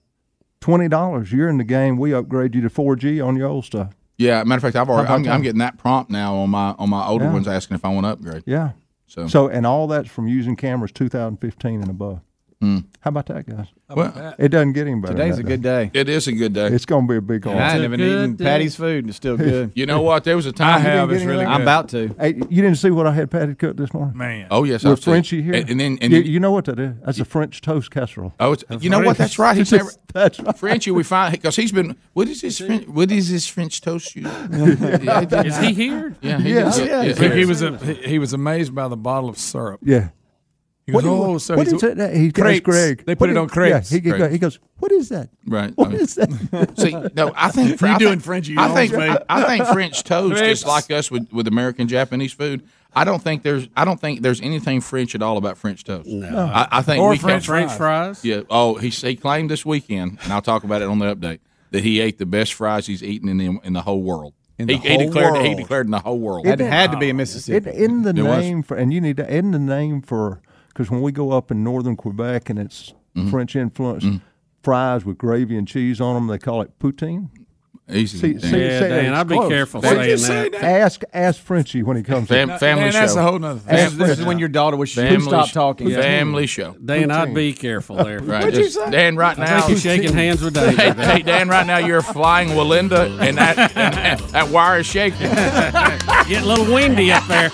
twenty dollars. You're in the game. We upgrade you to 4G on your old stuff. Yeah, matter of fact, I've already I'm, I'm getting that prompt now on my on my older Yeah. ones asking if I want to upgrade. Yeah. So, So and all that's from using cameras 2015 and above. Hmm. How about that, guys? Well, it doesn't get any better. Today's a good does day. It is a good day. It's going to be a big And I haul. haven't even eaten Patty's food, and it's still good. You know what? There was a time You didn't get any of that? I'm about to. Hey, you didn't see what I had Patty cook this morning? Man. Oh yes, with I've seen- Frenchie here. And, and then and you, you, you know what that is? That's a French toast casserole. oh, it's, you know what? That's right. He's never That's right. Frenchie. We find because he's been. What is this? French, what is this French toast? You, Is he here? Yeah, he Yeah. Yeah. Yeah, He, was he, he was amazed by the bottle of syrup. Yeah. He goes, What, oh, so what he's- is it? He goes. Greg. They put what it is- on crepes. Yeah, he, goes, he goes, what is that? Right. What I mean, is that? See, no, I think You I doing think, Frenchie I think I, I think French toast is like us with, with American Japanese food. I don't think there's I don't think there's anything French at all about French toast. No. I, I think Or we French French fries. Yeah. Oh, he he claimed this weekend, and I'll talk about it on the update that he ate the best fries he's eaten in the, in the whole world. In he, the he whole declared he declared in the whole world. It had to be in Mississippi. It, in the It was. name for, and you need to in the name for because when we go up in northern Quebec and it's Mm-hmm. French influence, fries with gravy and cheese on them, they call it poutine. Easy. See, Dan. see, Yeah, say Dan, I'd be close. careful What'd saying you say that. now? Ask ask Frenchie when he comes. Fam- in. family Man, that's a whole nother thing. This, Ask this is when your daughter was Family please stop sh- talking. Family show. Dan, I'd be careful there. Right. just- Dan, right I now. think you're shaking hands with Dave. Hey, hey, Dan, right now you're flying Wallenda, and that, and that, that wire is shaking. Getting a little windy up there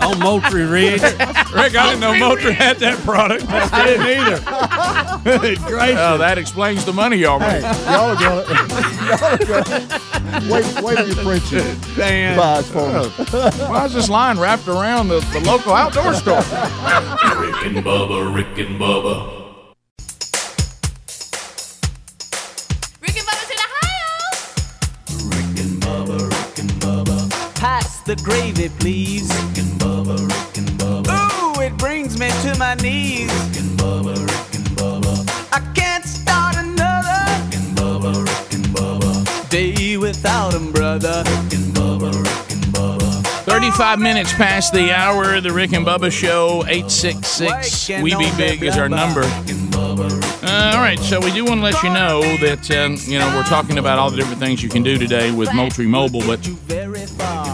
on Moultrie Ridge. Rick, I didn't know Moultrie had that product. I didn't either. Good gracious. Oh, that explains the money y'all Hey, made. y'all are gonna, y'all are gonna wait, wait till you Frenchie Dan. buys for me. Why is this line wrapped around the, the local outdoor store? Rick and Bubba, Rick and Bubba. Rick and Bubba's in Ohio. Rick and Bubba, Rick and Bubba. Pass the gravy, please. Rick and Bubba, Rick and Bubba. Ooh, it brings me to my knees. Rick and Bubba, Rick without 'em, brother. Bubba, Rick and Bubba. 35 minutes past the hour the Rick and Bubba Show. 866 We Be Big is our number. Rick and Bubba, Rick Uh, all right, so we do want to let you know that, um, you know, we're talking about all the different things you can do today with Moultrie Mobile, but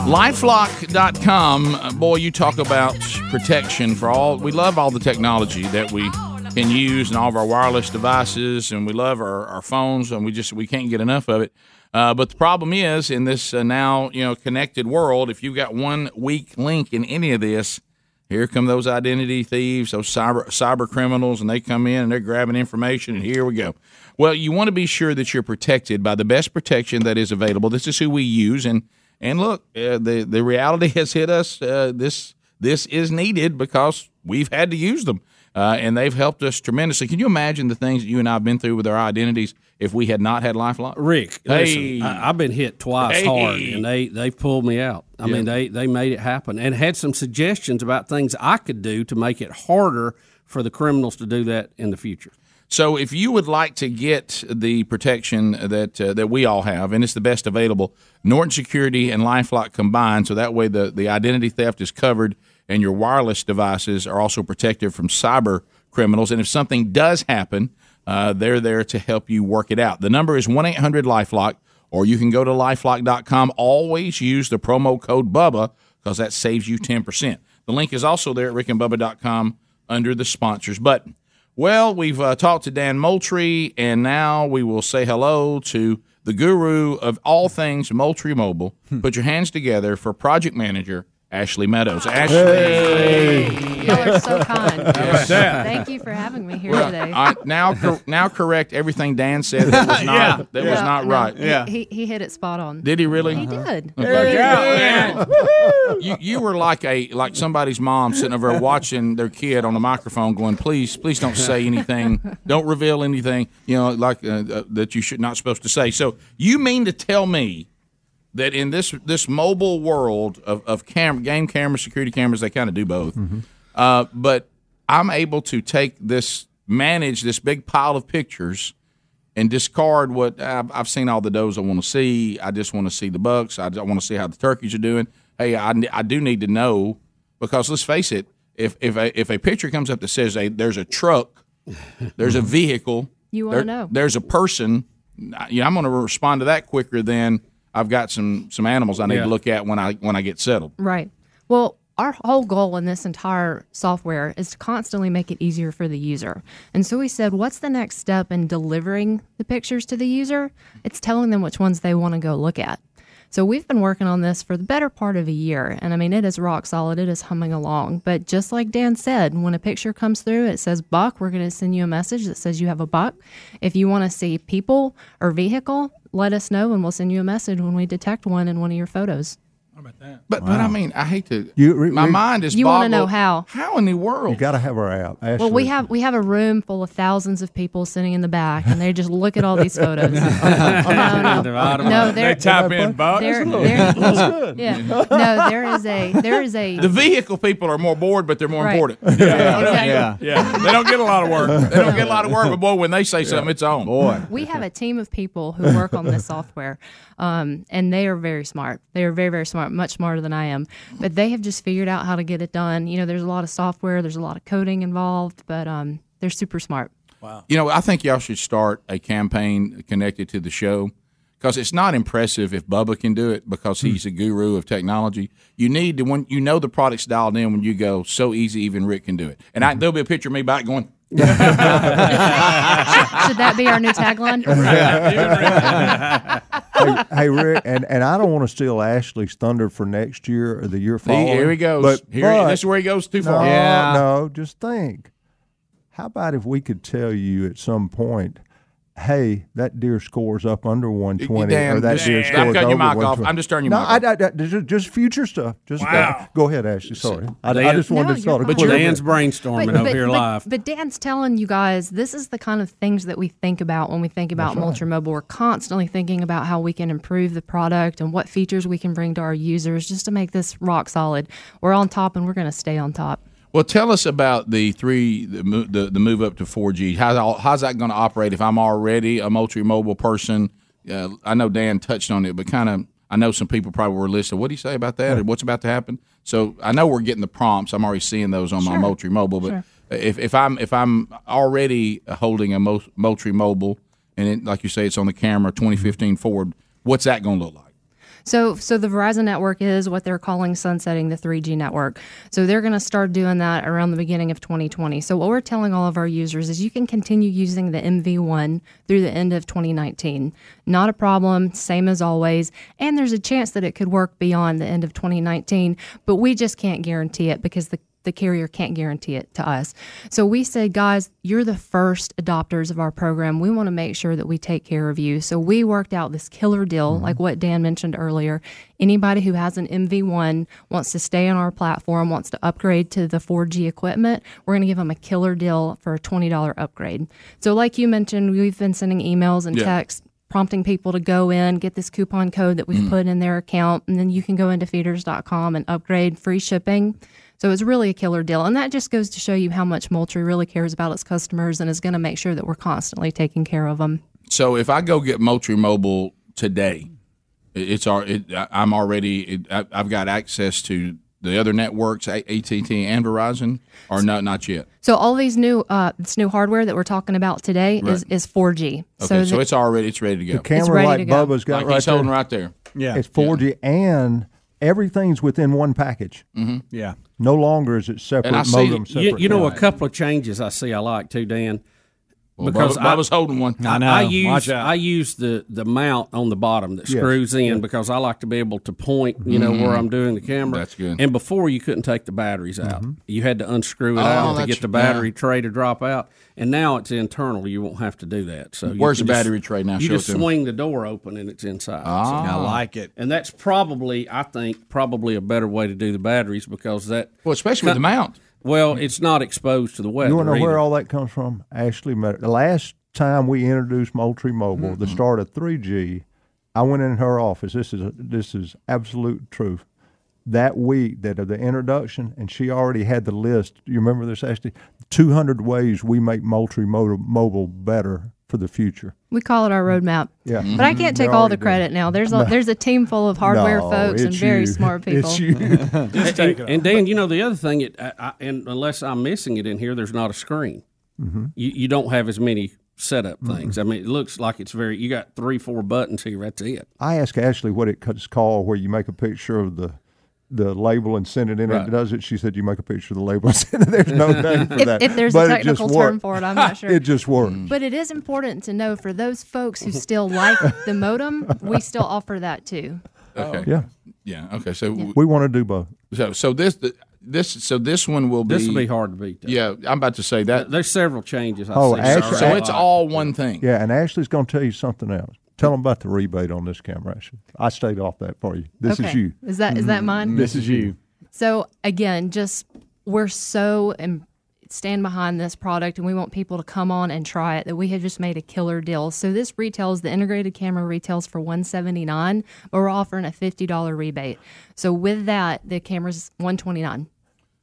Lifelock.com, uh, boy, you talk about protection for all. We love all the technology that we can use and all of our wireless devices, and we love our, our phones, and we just we can't get enough of it. Uh, but the problem is, in this uh, now you know connected world, if you've got one weak link in any of this, here come those identity thieves, those cyber cyber criminals, and they come in and they're grabbing information, and here we go. Well, you want to be sure that you're protected by the best protection that is available. This is who we use, and and look, uh, the the reality has hit us. Uh, this this is needed because we've had to use them, uh, and they've helped us tremendously. Can you imagine the things that you and I have been through with our identities if we had not had LifeLock? Rick, Hey. listen, I, I've been hit twice Hey. hard, and they they pulled me out. I Yeah. mean, they they made it happen, and had some suggestions about things I could do to make it harder for the criminals to do that in the future. So, if you would like to get the protection that uh, that we all have, and it's the best available, Norton Security and LifeLock combined, so that way the the identity theft is covered, and your wireless devices are also protected from cyber criminals. And if something does happen, uh, they're there to help you work it out. The number is one eight hundred LifeLock, or you can go to lifelock.com. Always use the promo code Bubba because that saves you ten percent. The link is also there at rickandbubba.com under the sponsors button. Well, we've uh, talked to Dan Moultrie, and now we will say hello to the guru of all things Moultrie Mobile. Put your hands together for project manager Ashley Meadows. Ashley, Y'all are so kind. Yes. Thank you for having me here Well, today. I, now, cor- now correct everything Dan said that was not Yeah. that was Yeah, not no, right. He, he, he hit it spot on. Did he really? He did. Okay. you you were like a like somebody's mom sitting over there watching their kid on a microphone, going, "Please, please don't say anything, don't reveal anything, you know, like uh, uh, that you should not supposed to say." So you mean to tell me that in this this mobile world of, of cam- game cameras, security cameras, they kind of do both. Uh, but I'm able to take this, manage this big pile of pictures, and discard what I've, I've seen all the does I want to see. I just want to see the bucks. I, want to see how the turkeys are doing. Hey, I, I do need to know because let's face it, if if a, if a picture comes up that says a, there's a truck, there's a vehicle, You wanna there- know. there's a person, you know, I'm going to respond to that quicker than I've got some some animals I need Yeah. to look at when I when I get settled. Right. Well, our whole goal in this entire software is to constantly make it easier for the user. And so we said, what's the next step in delivering the pictures to the user? It's telling them which ones they want to go look at. So we've been working on this for the better part of a year. And I mean, it is rock solid, it is humming along. But just like Dan said, when a picture comes through, it says buck, we're going to send you a message that says you have a buck. If you want to see people or vehicle, let us know and we'll send you a message when we detect one in one of your photos. But but I mean, I hate to. You- re- my re- mind is. You wanna boggled. know how. How in the world? You got to have our app. Well, we Ashley. have we have a room full of thousands of people sitting in the back, and they just look at all these photos. no, no, no, They there, type in bucks. there, That's there, good. yeah, no, there is a there is a The vehicle people are more bored, but they're more Right. important. Yeah, exactly. yeah, yeah. They don't get a lot of work. They don't get a lot of work, but boy, when they say something, it's on. Boy, we have a team of people who work on this software, um, and they are very smart. They are very, very smart, much smarter than I am. But they have just figured out how to get it done. You know, there's a lot of software, there's a lot of coding involved, but um, they're super smart. Wow. You know, I think y'all should start a campaign connected to the show because it's not impressive if Bubba can do it because he's a guru of technology. You need to when you know the product's dialed in when you go so easy, even Rick can do it. And I, there'll be a picture of me back going. Should that be our new tagline? hey, hey, Rick, and, and I don't want to steal Ashley's thunder for next year or the year See, following. here he goes. But, Here- but- this is where he goes too far. No, Yeah. no, just think. How about if we could tell you at some point, hey, that deer scores up under 120, Dan, or that just- deer I'm scores cutting your over mic off. 120. I'm just turning your no, mic I, off. I, I- just, just future stuff. Just uh, Wow. go ahead, Ashley. Sorry, I, I just wanted No, to sort of you're clear fine. it. Dan's brainstorming But- over but- here but- live. But Dan's telling you guys this is the kind of things that we think about when we think about Moultrie Mobile. We're constantly thinking about how we can improve the product and what features we can bring to our users just to make this rock solid. We're on top and we're going to stay on top. Well, tell us about the three the the, the move up to four G. How's how's that going to operate? If I'm already a Moultrie Mobile person, uh, I know Dan touched on it, but kind of I know some people probably were listening. What do you say about that? Or what's about to happen? So I know we're getting the prompts. I'm already seeing those on my Moultrie Mobile. But Sure. if, if I'm if I'm already holding a Moultrie Mobile, and it, like you say, it's on the camera 2015 forward, what's that going to look like? So, so the Verizon network is what they're calling sunsetting the 3G network. So they're going to start doing that around the beginning of 2020. So what we're telling all of our users is you can continue using the MV1 through the end of 2019. Not a problem, same as always. And there's a chance that it could work beyond the end of 2019, but we just can't guarantee it because the the carrier can't guarantee it to us. So we said, guys, you're the first adopters of our program. We want to make sure that we take care of you. So we worked out this killer deal, mm-hmm. like what Dan mentioned earlier. Anybody who has an MV1 wants to stay on our platform, wants to upgrade to the 4G equipment, we're going to give them a killer deal for a $20 upgrade. So, like you mentioned, we've been sending emails and Yeah. texts prompting people to go in, get this coupon code that we've mm-hmm. put in their account, and then you can go into feeders.com and upgrade free shipping. So it's really a killer deal. And that just goes to show you how much Moultrie really cares about its customers and is going to make sure that we're constantly taking care of them. So if I go get Moultrie Mobile today, it's al- it, I- I'm already it, I- I've got access to the other networks, A- AT&T and Verizon, or no, not yet. So all these new uh, this new hardware that we're talking about today is, Right. is 4G. Okay, so, that- it's already it's ready to go. The camera ready like to go. Bubba's got Like right he's there. holding right there. Yeah. It's 4G and everything's within one package. Mm-hmm. Yeah. No longer is it separate And I see modem. you, Separate you know a couple of changes I see I like too, Dan. Well, I was holding one. I know. I use. I use the the mount on the bottom that Yes. screws in because I like to be able to point, you know, where Mhm. I'm doing the camera. That's good. And before you couldn't take the batteries out. You had to unscrew it Oh, out to get the battery tray to drop out. And now it's internal. You won't have to do that. So Where's can the just- battery tray now? You Show just to me. swing the door open and it's inside. Ah. I like it. And that's probably, I think, probably a better way to do the batteries because that. Well, especially with the mount. Well, it's not exposed to the weather. You want to know either. where all that comes from? Ashley, met- the last time we introduced Moultrie Mobile, the start of 3G, I went in her office. This is a, this is absolute truth. That week that of the introduction, and she already had the list. Do you remember this, Ashley? Two hundred ways we make Moultrie mobile better for the future. We call it our roadmap. Yeah. But I can't take They all the already did. credit now. There's a, No. there's a team full of hardware No, folks and it's very you. smart people. It's you. and, and Dan, you know the other thing, it, I, I, and unless I'm missing it in here, there's not a screen. Mhm. You, you don't have as many setup things. I mean, it looks like it's very. You got three, four buttons here. That's it. I asked Ashley what it's called, where you make a picture of the the label and send it in. Right. It does it. She said you make a picture of the label and send it. There's no name for If- that. if there's a But it just technical term worked. for it, I'm not sure. It just works. Mm. But it is important to know for those folks who still like the modem, we still offer that too. Okay. Yeah. Yeah. Okay. So We want to do both. So so this this so this one will be This will be hard to beat. though. Yeah, I'm about to say that. There's several changes. I Oh, see. Ashley- So it's all one thing. Yeah, and Ashley's going to tell you something else. Tell them about the rebate on this camera, Ashley. I stayed off that for you. This okay. is you. Is that is that mm-hmm. mine? This is you. So again, just we're so and stand behind this product, and we want people to come on and try it. That we have just made a killer deal. So this retails the integrated camera retails for one seventy nine, but we're offering a fifty dollar rebate. So with that, the camera's one twenty nine.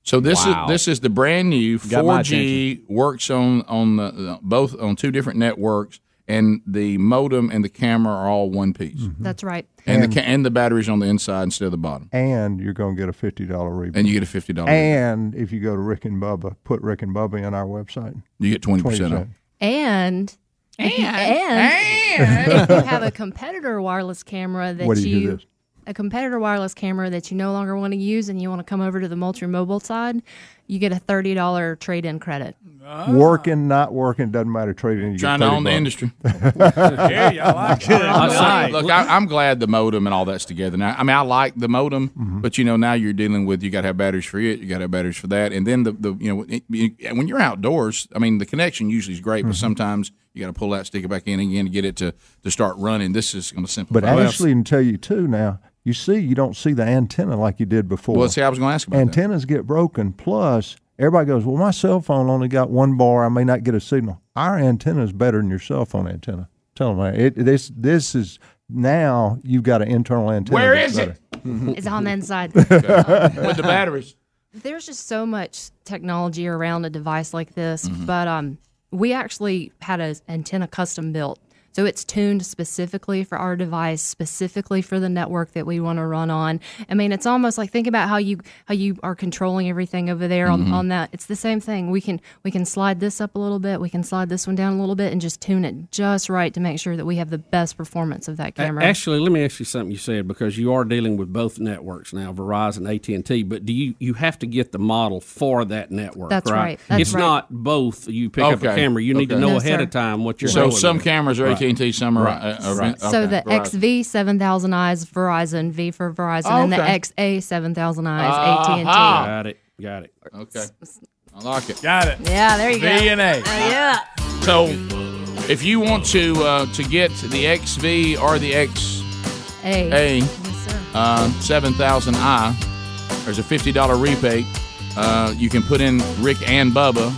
So this Wow. is this is the brand new 4G works on on the, the- both on two different networks, and the modem and the camera are all one piece, Mm-hmm. That's right. and, the ca- and the batteries on the inside instead of the bottom, And you're going to get a fifty dollar rebate. and you get a fifty dollars. And if you go to Rick and Bubba, put Rick and Bubba in our website. You get twenty percent off. And if you, and, if you have a competitor wireless camera that What do you do you this? A competitor wireless camera that you no longer want to use and you want to come over to the Moultrie Mobile side, you get a thirty dollar trade in credit. Working, not working, doesn't matter. Trading. You Trying to 30 own the industry. yeah, y'all like it. I- Look, I, I'm glad the modem and all that's together now. I mean, I like the modem, Mm-hmm. but you know, now you're dealing with you got to have batteries for it, you got to have batteries for that, and then the, the you know it, it- when you're outdoors, I mean, the connection usually is great, but Mm-hmm. sometimes you got to pull that, stick it back in again to get it to to start running. This is going to simplify. But it. Ashley can tell you too now. You see, you don't see the antenna like you did before. Well, see, I was going to ask about that. Antennas get broken. Plus, everybody goes, "Well, my cell phone only got one bar. I may not get a signal." Our antenna is better than your cell phone antenna. Tell them man, it. This this is now you've got an internal antenna. Where that's is it? It's on the inside. with the batteries. There's just so much technology around a device like this, Mm-hmm. but um, we actually had an antenna custom built. So it's tuned specifically for our device, specifically for the network that we want to run on. I mean, it's almost like think about how you how you are controlling everything over there on, Mm-hmm. on that. It's the same thing. We can we can slide this up a little bit, we can slide this one down a little bit, and just tune it just right to make sure that we have the best performance of that camera. Actually, let me ask you something you said because you are dealing with both networks now, Verizon, AT and T. But do you you have to get the model for that network? That's right. That's it's right. not both. You pick up a camera. You need to know No, ahead sir. of time what you're. So going some cameras are Right. AT and T, some are. Right. Uh, are Right. So okay, the XV seven thousand I is Verizon, V for Verizon, Oh, and the. XA seven thousand I is AT and T. Got it. Got it. Okay, I like it. Got it. Yeah, there you go. V and A. Uh, yeah. So, if you want to uh, to get the XV or the XA A. Yes, uh, 7000i, there's a $50 rebate. Uh, you can put in Rick and Bubba,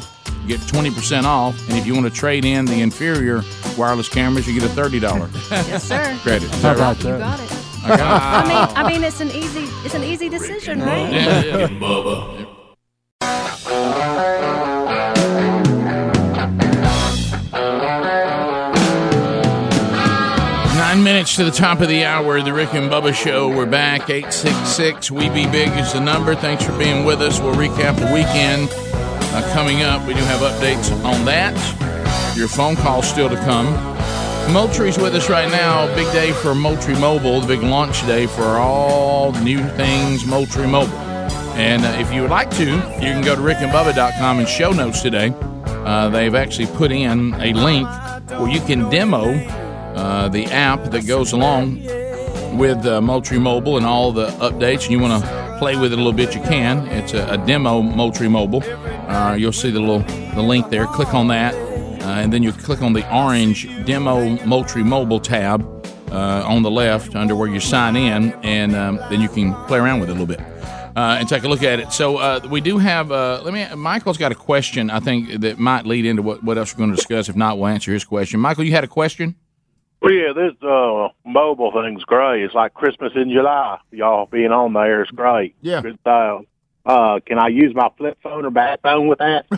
get 20% off. And if you want to trade in the inferior wireless cameras, you get a $30 Yes, sir. credit. Is that right? You got it. I got I mean, I mean, it's an easy, it's an easy decision, right? Yeah, yeah. Bubba. Nine minutes to the top of the hour, the Rick and Bubba Show. We're back. 866 We Be Big is the number. Thanks for being with us. We'll recap the weekend uh, coming up. We do have updates on that. Your phone calls still to come. Moultrie's with us right now. Big day for Moultrie Mobile, the big launch day for all new things Moultrie Mobile. And uh, if you would like to, you can go to rickandbubba.com and show notes today. Uh, they've actually put in a link where you can demo uh, the app that goes along with uh, Moultrie Mobile and all the updates. And you want to play with it a little bit, you can. It's a, a demo Moultrie Mobile. Uh, you'll see the little the link there. Click on that, uh, and then you click on the orange demo Moultrie Mobile tab uh, on the left under where you sign in, and um, then you can play around with it a little bit. Uh, and take a look at it. So uh, we do have. Uh, let me. Michael's got a question. I think that might lead into what, what else we're going to discuss. If not, we'll answer his question. Michael, you had a question. Well, yeah, this uh, mobile thing's great. It's like Christmas in July. Y'all being on there is great. Yeah. Good style. Uh, can I use my flip phone or bat phone with that?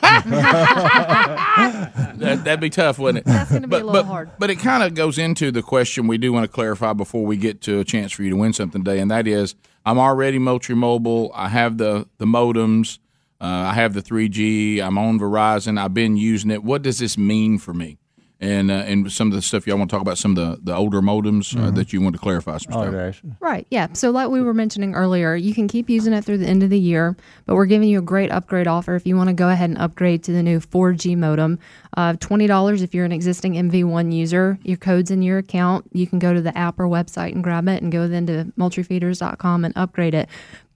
That, that'd be tough, wouldn't it? That's going to be But, a little but, hard. but it kind of goes into the question we do want to clarify before we get to a chance for you to win something today, and that is I'm already Moultrie Mobile. I have the, the modems. Uh, I have the 3G. I'm on Verizon. I've been using it. What does this mean for me? And uh, and some of the stuff y'all want to talk about, some of the, the older modems uh, Mhm. that you want to clarify some stuff. Right. Yeah. So, like we were mentioning earlier, you can keep using it through the end of the year, but we're giving you a great upgrade offer if you want to go ahead and upgrade to the new 4G modem. Uh, $20 if you're an existing MV1 user. Your code's in your account. You can go to the app or website and grab it and go then to moultriefeeders.com and upgrade it.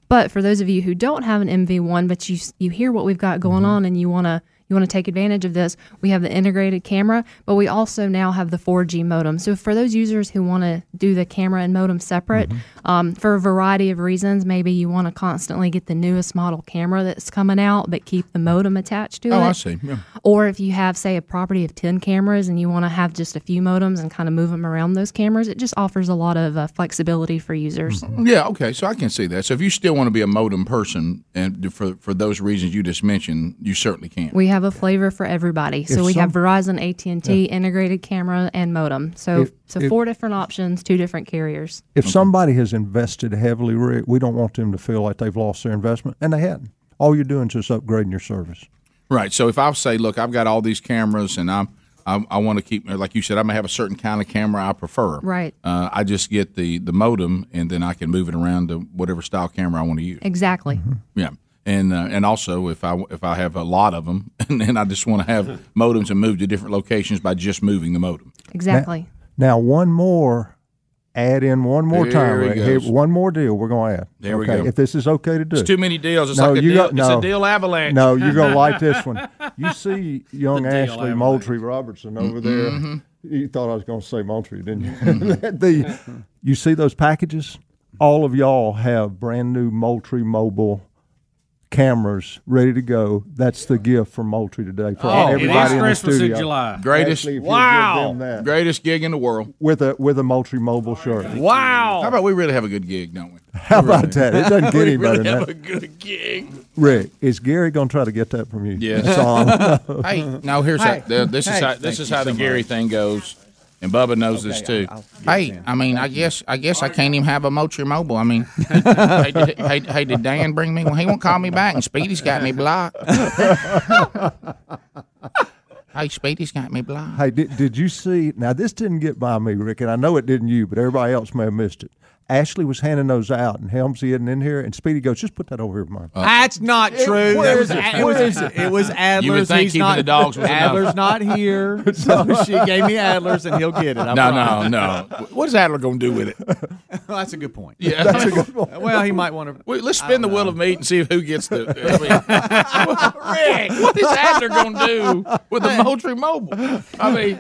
But for those of you who don't have an MV1, but you you hear what we've got going on and you want to you want to take advantage of this, we have the integrated camera, but we also now have the 4G modem. So for those users who want to do the camera and modem separate, um, for a variety of reasons, maybe you want to constantly get the newest model camera that's coming out, but keep the modem attached to it. Oh, I see. Yeah. Or if you have, say, a property of 10 cameras and you want to have just a few modems and kind of move them around those cameras, it just offers a lot of uh, flexibility for users. Yeah, okay, so I can see that. So if you still want to be a modem person, and for for those reasons you just mentioned, you certainly can. We have a flavor for everybody. So If we have Verizon, AT and T, integrated camera, and modem. So If- so if- four different options, two different carriers. If somebody has invested heavily, we don't want them to feel like they've lost their investment, and they hadn't. All you're doing is just upgrading your service. Right. So if I say, look, I've got all these cameras, and I'm I, I want to keep, like you said, I'm gonna have a certain kind of camera I prefer. Right. Uh, I just get the the modem, and then I can move it around to whatever style camera I want to use. Exactly. Yeah. And uh, and also if I if I have a lot of them, and then I just want to have modems and move to different locations by just moving the modem. Exactly. Now, one more, add in one more There time. he Here, goes. one more deal we're going to add. There we go. If this is okay to do. It's too many deals. It's No, like a you deal. got- It's a deal avalanche. No, you're going to like this one. You see young The Ashley avalanche. Moultrie Robertson over there. Mhm. You thought I was going to say Moultrie, didn't you? the, you see those packages? All of y'all have brand new Moultrie mobile cameras ready to go. That's the gift from Moultrie today for Oh, it everybody is in the Christmas in. July. Greatest- Ashley, Wow. give them that. Greatest gig in the world. with a with a Moultrie mobile shirt. Wow. How about we really have a good gig, don't we? How about that? It doesn't get we any really better than have that. a good gig. Rick, is Gary going to try to get that from you? Yeah. That's all hey, now here's Hey. how the, this is how this Thank is how the so Gary much. thing goes, and Bubba knows this too. hey, I mean, I guess I guess I can't even have a Moultrie Mobile. I mean, hey, did, hey, hey, did Dan bring me? Well, he won't call me back, and Speedy's got me blocked. hey, Speedy's got me blocked. Hey, did, did you see? Now, this didn't get by me, Rick, and I know it didn't you, but everybody else may have missed it. Ashley was handing those out, and Helmsy isn't in here, and Speedy goes, "Just put that over here, Mike." Uh, that's not It- true. where was, it? it, was, it? it was Adler's. You would think He's keeping not, the dogs was enough. Adler's not here, so she gave me Adler's, and he'll get it. I No, promise. no, no. What is Adler going to do with it? well, that's a good point. Yeah, That's a good point. Well, he might want to. Wait, let's spin the wheel of meat and see who gets the. I mean, Rick, what is Adler going to do with the Moultrie Mobile? I mean,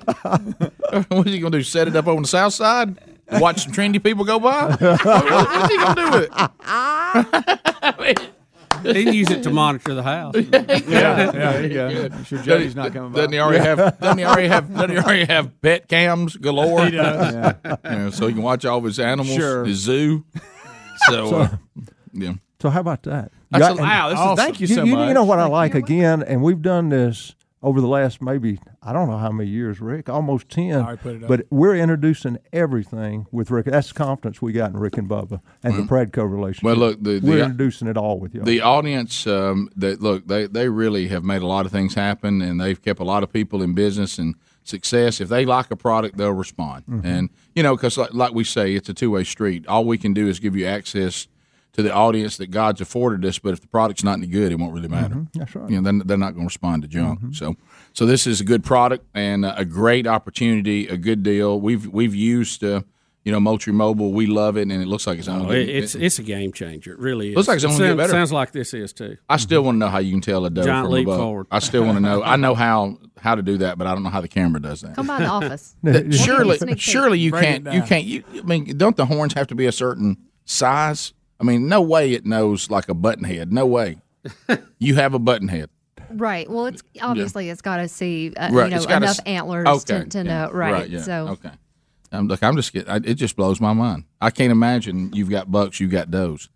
what is he going to do? Set it up on the south side? Watch some trendy people go by? What- what's he going to do with it? He can use it to monitor the house. Yeah, there you go. I'm sure Jody's not coming by. Doesn't he already have? Doesn't he already have? Doesn't he already have pet cams galore? He does. Yeah. Yeah, so he can watch all of his animals. Sure. His zoo. So, So- uh, yeah. So how about that? That's Yeah, a- wow, this is- thank you so you, much. You know what I like again, and we've done this over the last maybe I don't know how many years, Rick, almost ten. right, put it up. but we're introducing everything with Rick. That's the confidence we got in Rick and Bubba and the Pradco relationship. Well, look, the- we're the- introducing it all with you. The audience, um, that look, they they really have made a lot of things happen, and they've kept a lot of people in business and success. If they like a product, they'll respond, Mhm. and you know, because like, like we say, it's a two way street. All we can do is give you access to the audience that God's afforded us. But if the product's not any good, it won't really matter. Mhm, that's right. You know, they're, they're not going to respond to junk. So, so this is a good product and a great opportunity, a good deal. We've we've used. Uh, you know, Moultrie Mobile, we love it, and it looks like it's only. Oh, it, it's it's a game changer. It really is. Looks like it's It only gonna get sounds, better. sounds like this is too. I still want to know how you can tell a doe Giant from leap above. forward. I still want to know. I know how how to do that, but I don't know how the camera does that. Come by the office. Surely, surely you Break it can't. You can't. You, I mean, don't the horns have to be a certain size? I mean, no way it knows like a button head. No way. you have a button head. Right. Well, it's obviously it's got to see uh, Right, you know it's gotta enough s- antlers okay, to, to yeah, know. Right. yeah, So okay. I'm, look, I'm just getting. I, it just blows my mind. I can't imagine you've got bucks, you've got does,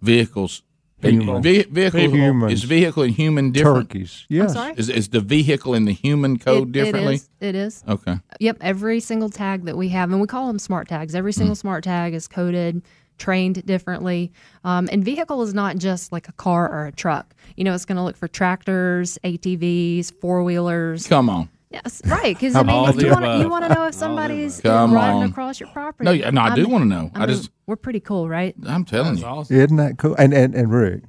vehicles. Human. Ve- vehicle Humans. is vehicle and human different. Turkeys. Yes. sorry? Is, is the vehicle in the human code It- differently? It is. It is. Okay. Yep, every single tag that we have, and we call them smart tags. Every Hmm. single smart tag is coded, trained differently. Um, and vehicle is not just like a car or a truck. You know, it's going to look for tractors, ATVs, four wheelers. Come on. Yes, right. Because I mean, if you want to, you want to know if somebody's Come riding on. across your property. No, yeah, no, I do wanna know. I mean, just- we're pretty cool, right? I'm telling you. Isn't that cool? And and, and Rick.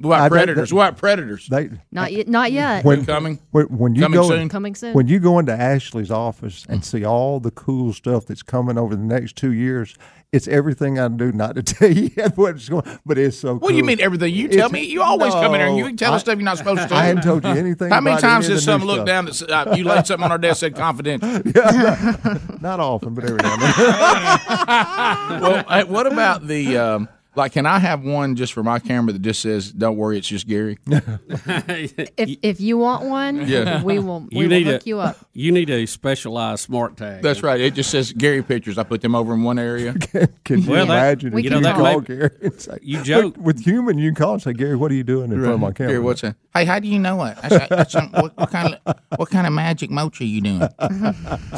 What I- about predators? What about predators? They, Not yet. Not yet. when, coming? When, when you Coming go, soon? Coming soon. When you go into Ashley's office and see all the cool stuff that's coming over the next two years, it's everything I do not to tell you yet what's going. But it's so. What do you mean everything? You tell It's- me. You always come in here and you can tell us stuff you're not supposed to. Tell. I haven't told you anything How many about times has someone did the new something look stuff. down that s- uh, you laid something on our desk said confidential? Not often, but every now and then. well, what about the um, like? Can I have one just for my camera that just says "Don't worry, it's just Gary"? if if you want one, Yeah. we will. We You will need hook a you up. you need a specialized smart tag. That's right. It just says Gary pictures. I put them over in one area. Can you Well, that- imagine we if can you that call may- Gary? and say- you joke. But with human, you can call and say, Gary, what are you doing in front of my camera? Gary, what's that? Hey, how do you know it? That's, that's some, what, what kind of what kind of magic mocha are you doing?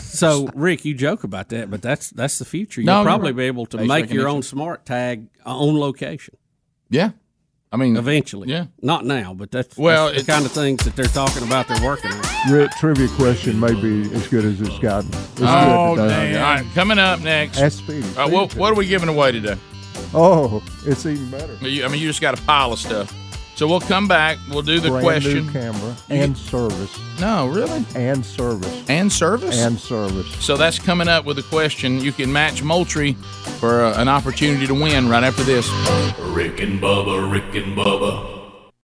So, Rick, you joke about that, but that's that's the future. You'll No, probably be able to make your own smart tag on location. Yeah, I mean, eventually. Yeah, not now, but that's Well, that's the kind of things that they're talking about. They're working on. Rick, trivia question may be as good as it's gotten. It's oh, good All right. coming up next. Ask Speedy. Uh, what, what are we giving away today? Oh, it's even better. You- I mean, you just got a pile of stuff. So we'll come back. We'll do the Brand question. new camera and get- service. No, really? And service. And service? And service. So that's coming up with a question. You can match Moultrie for uh, an opportunity to win right after this. Rick and Bubba, Rick and Bubba.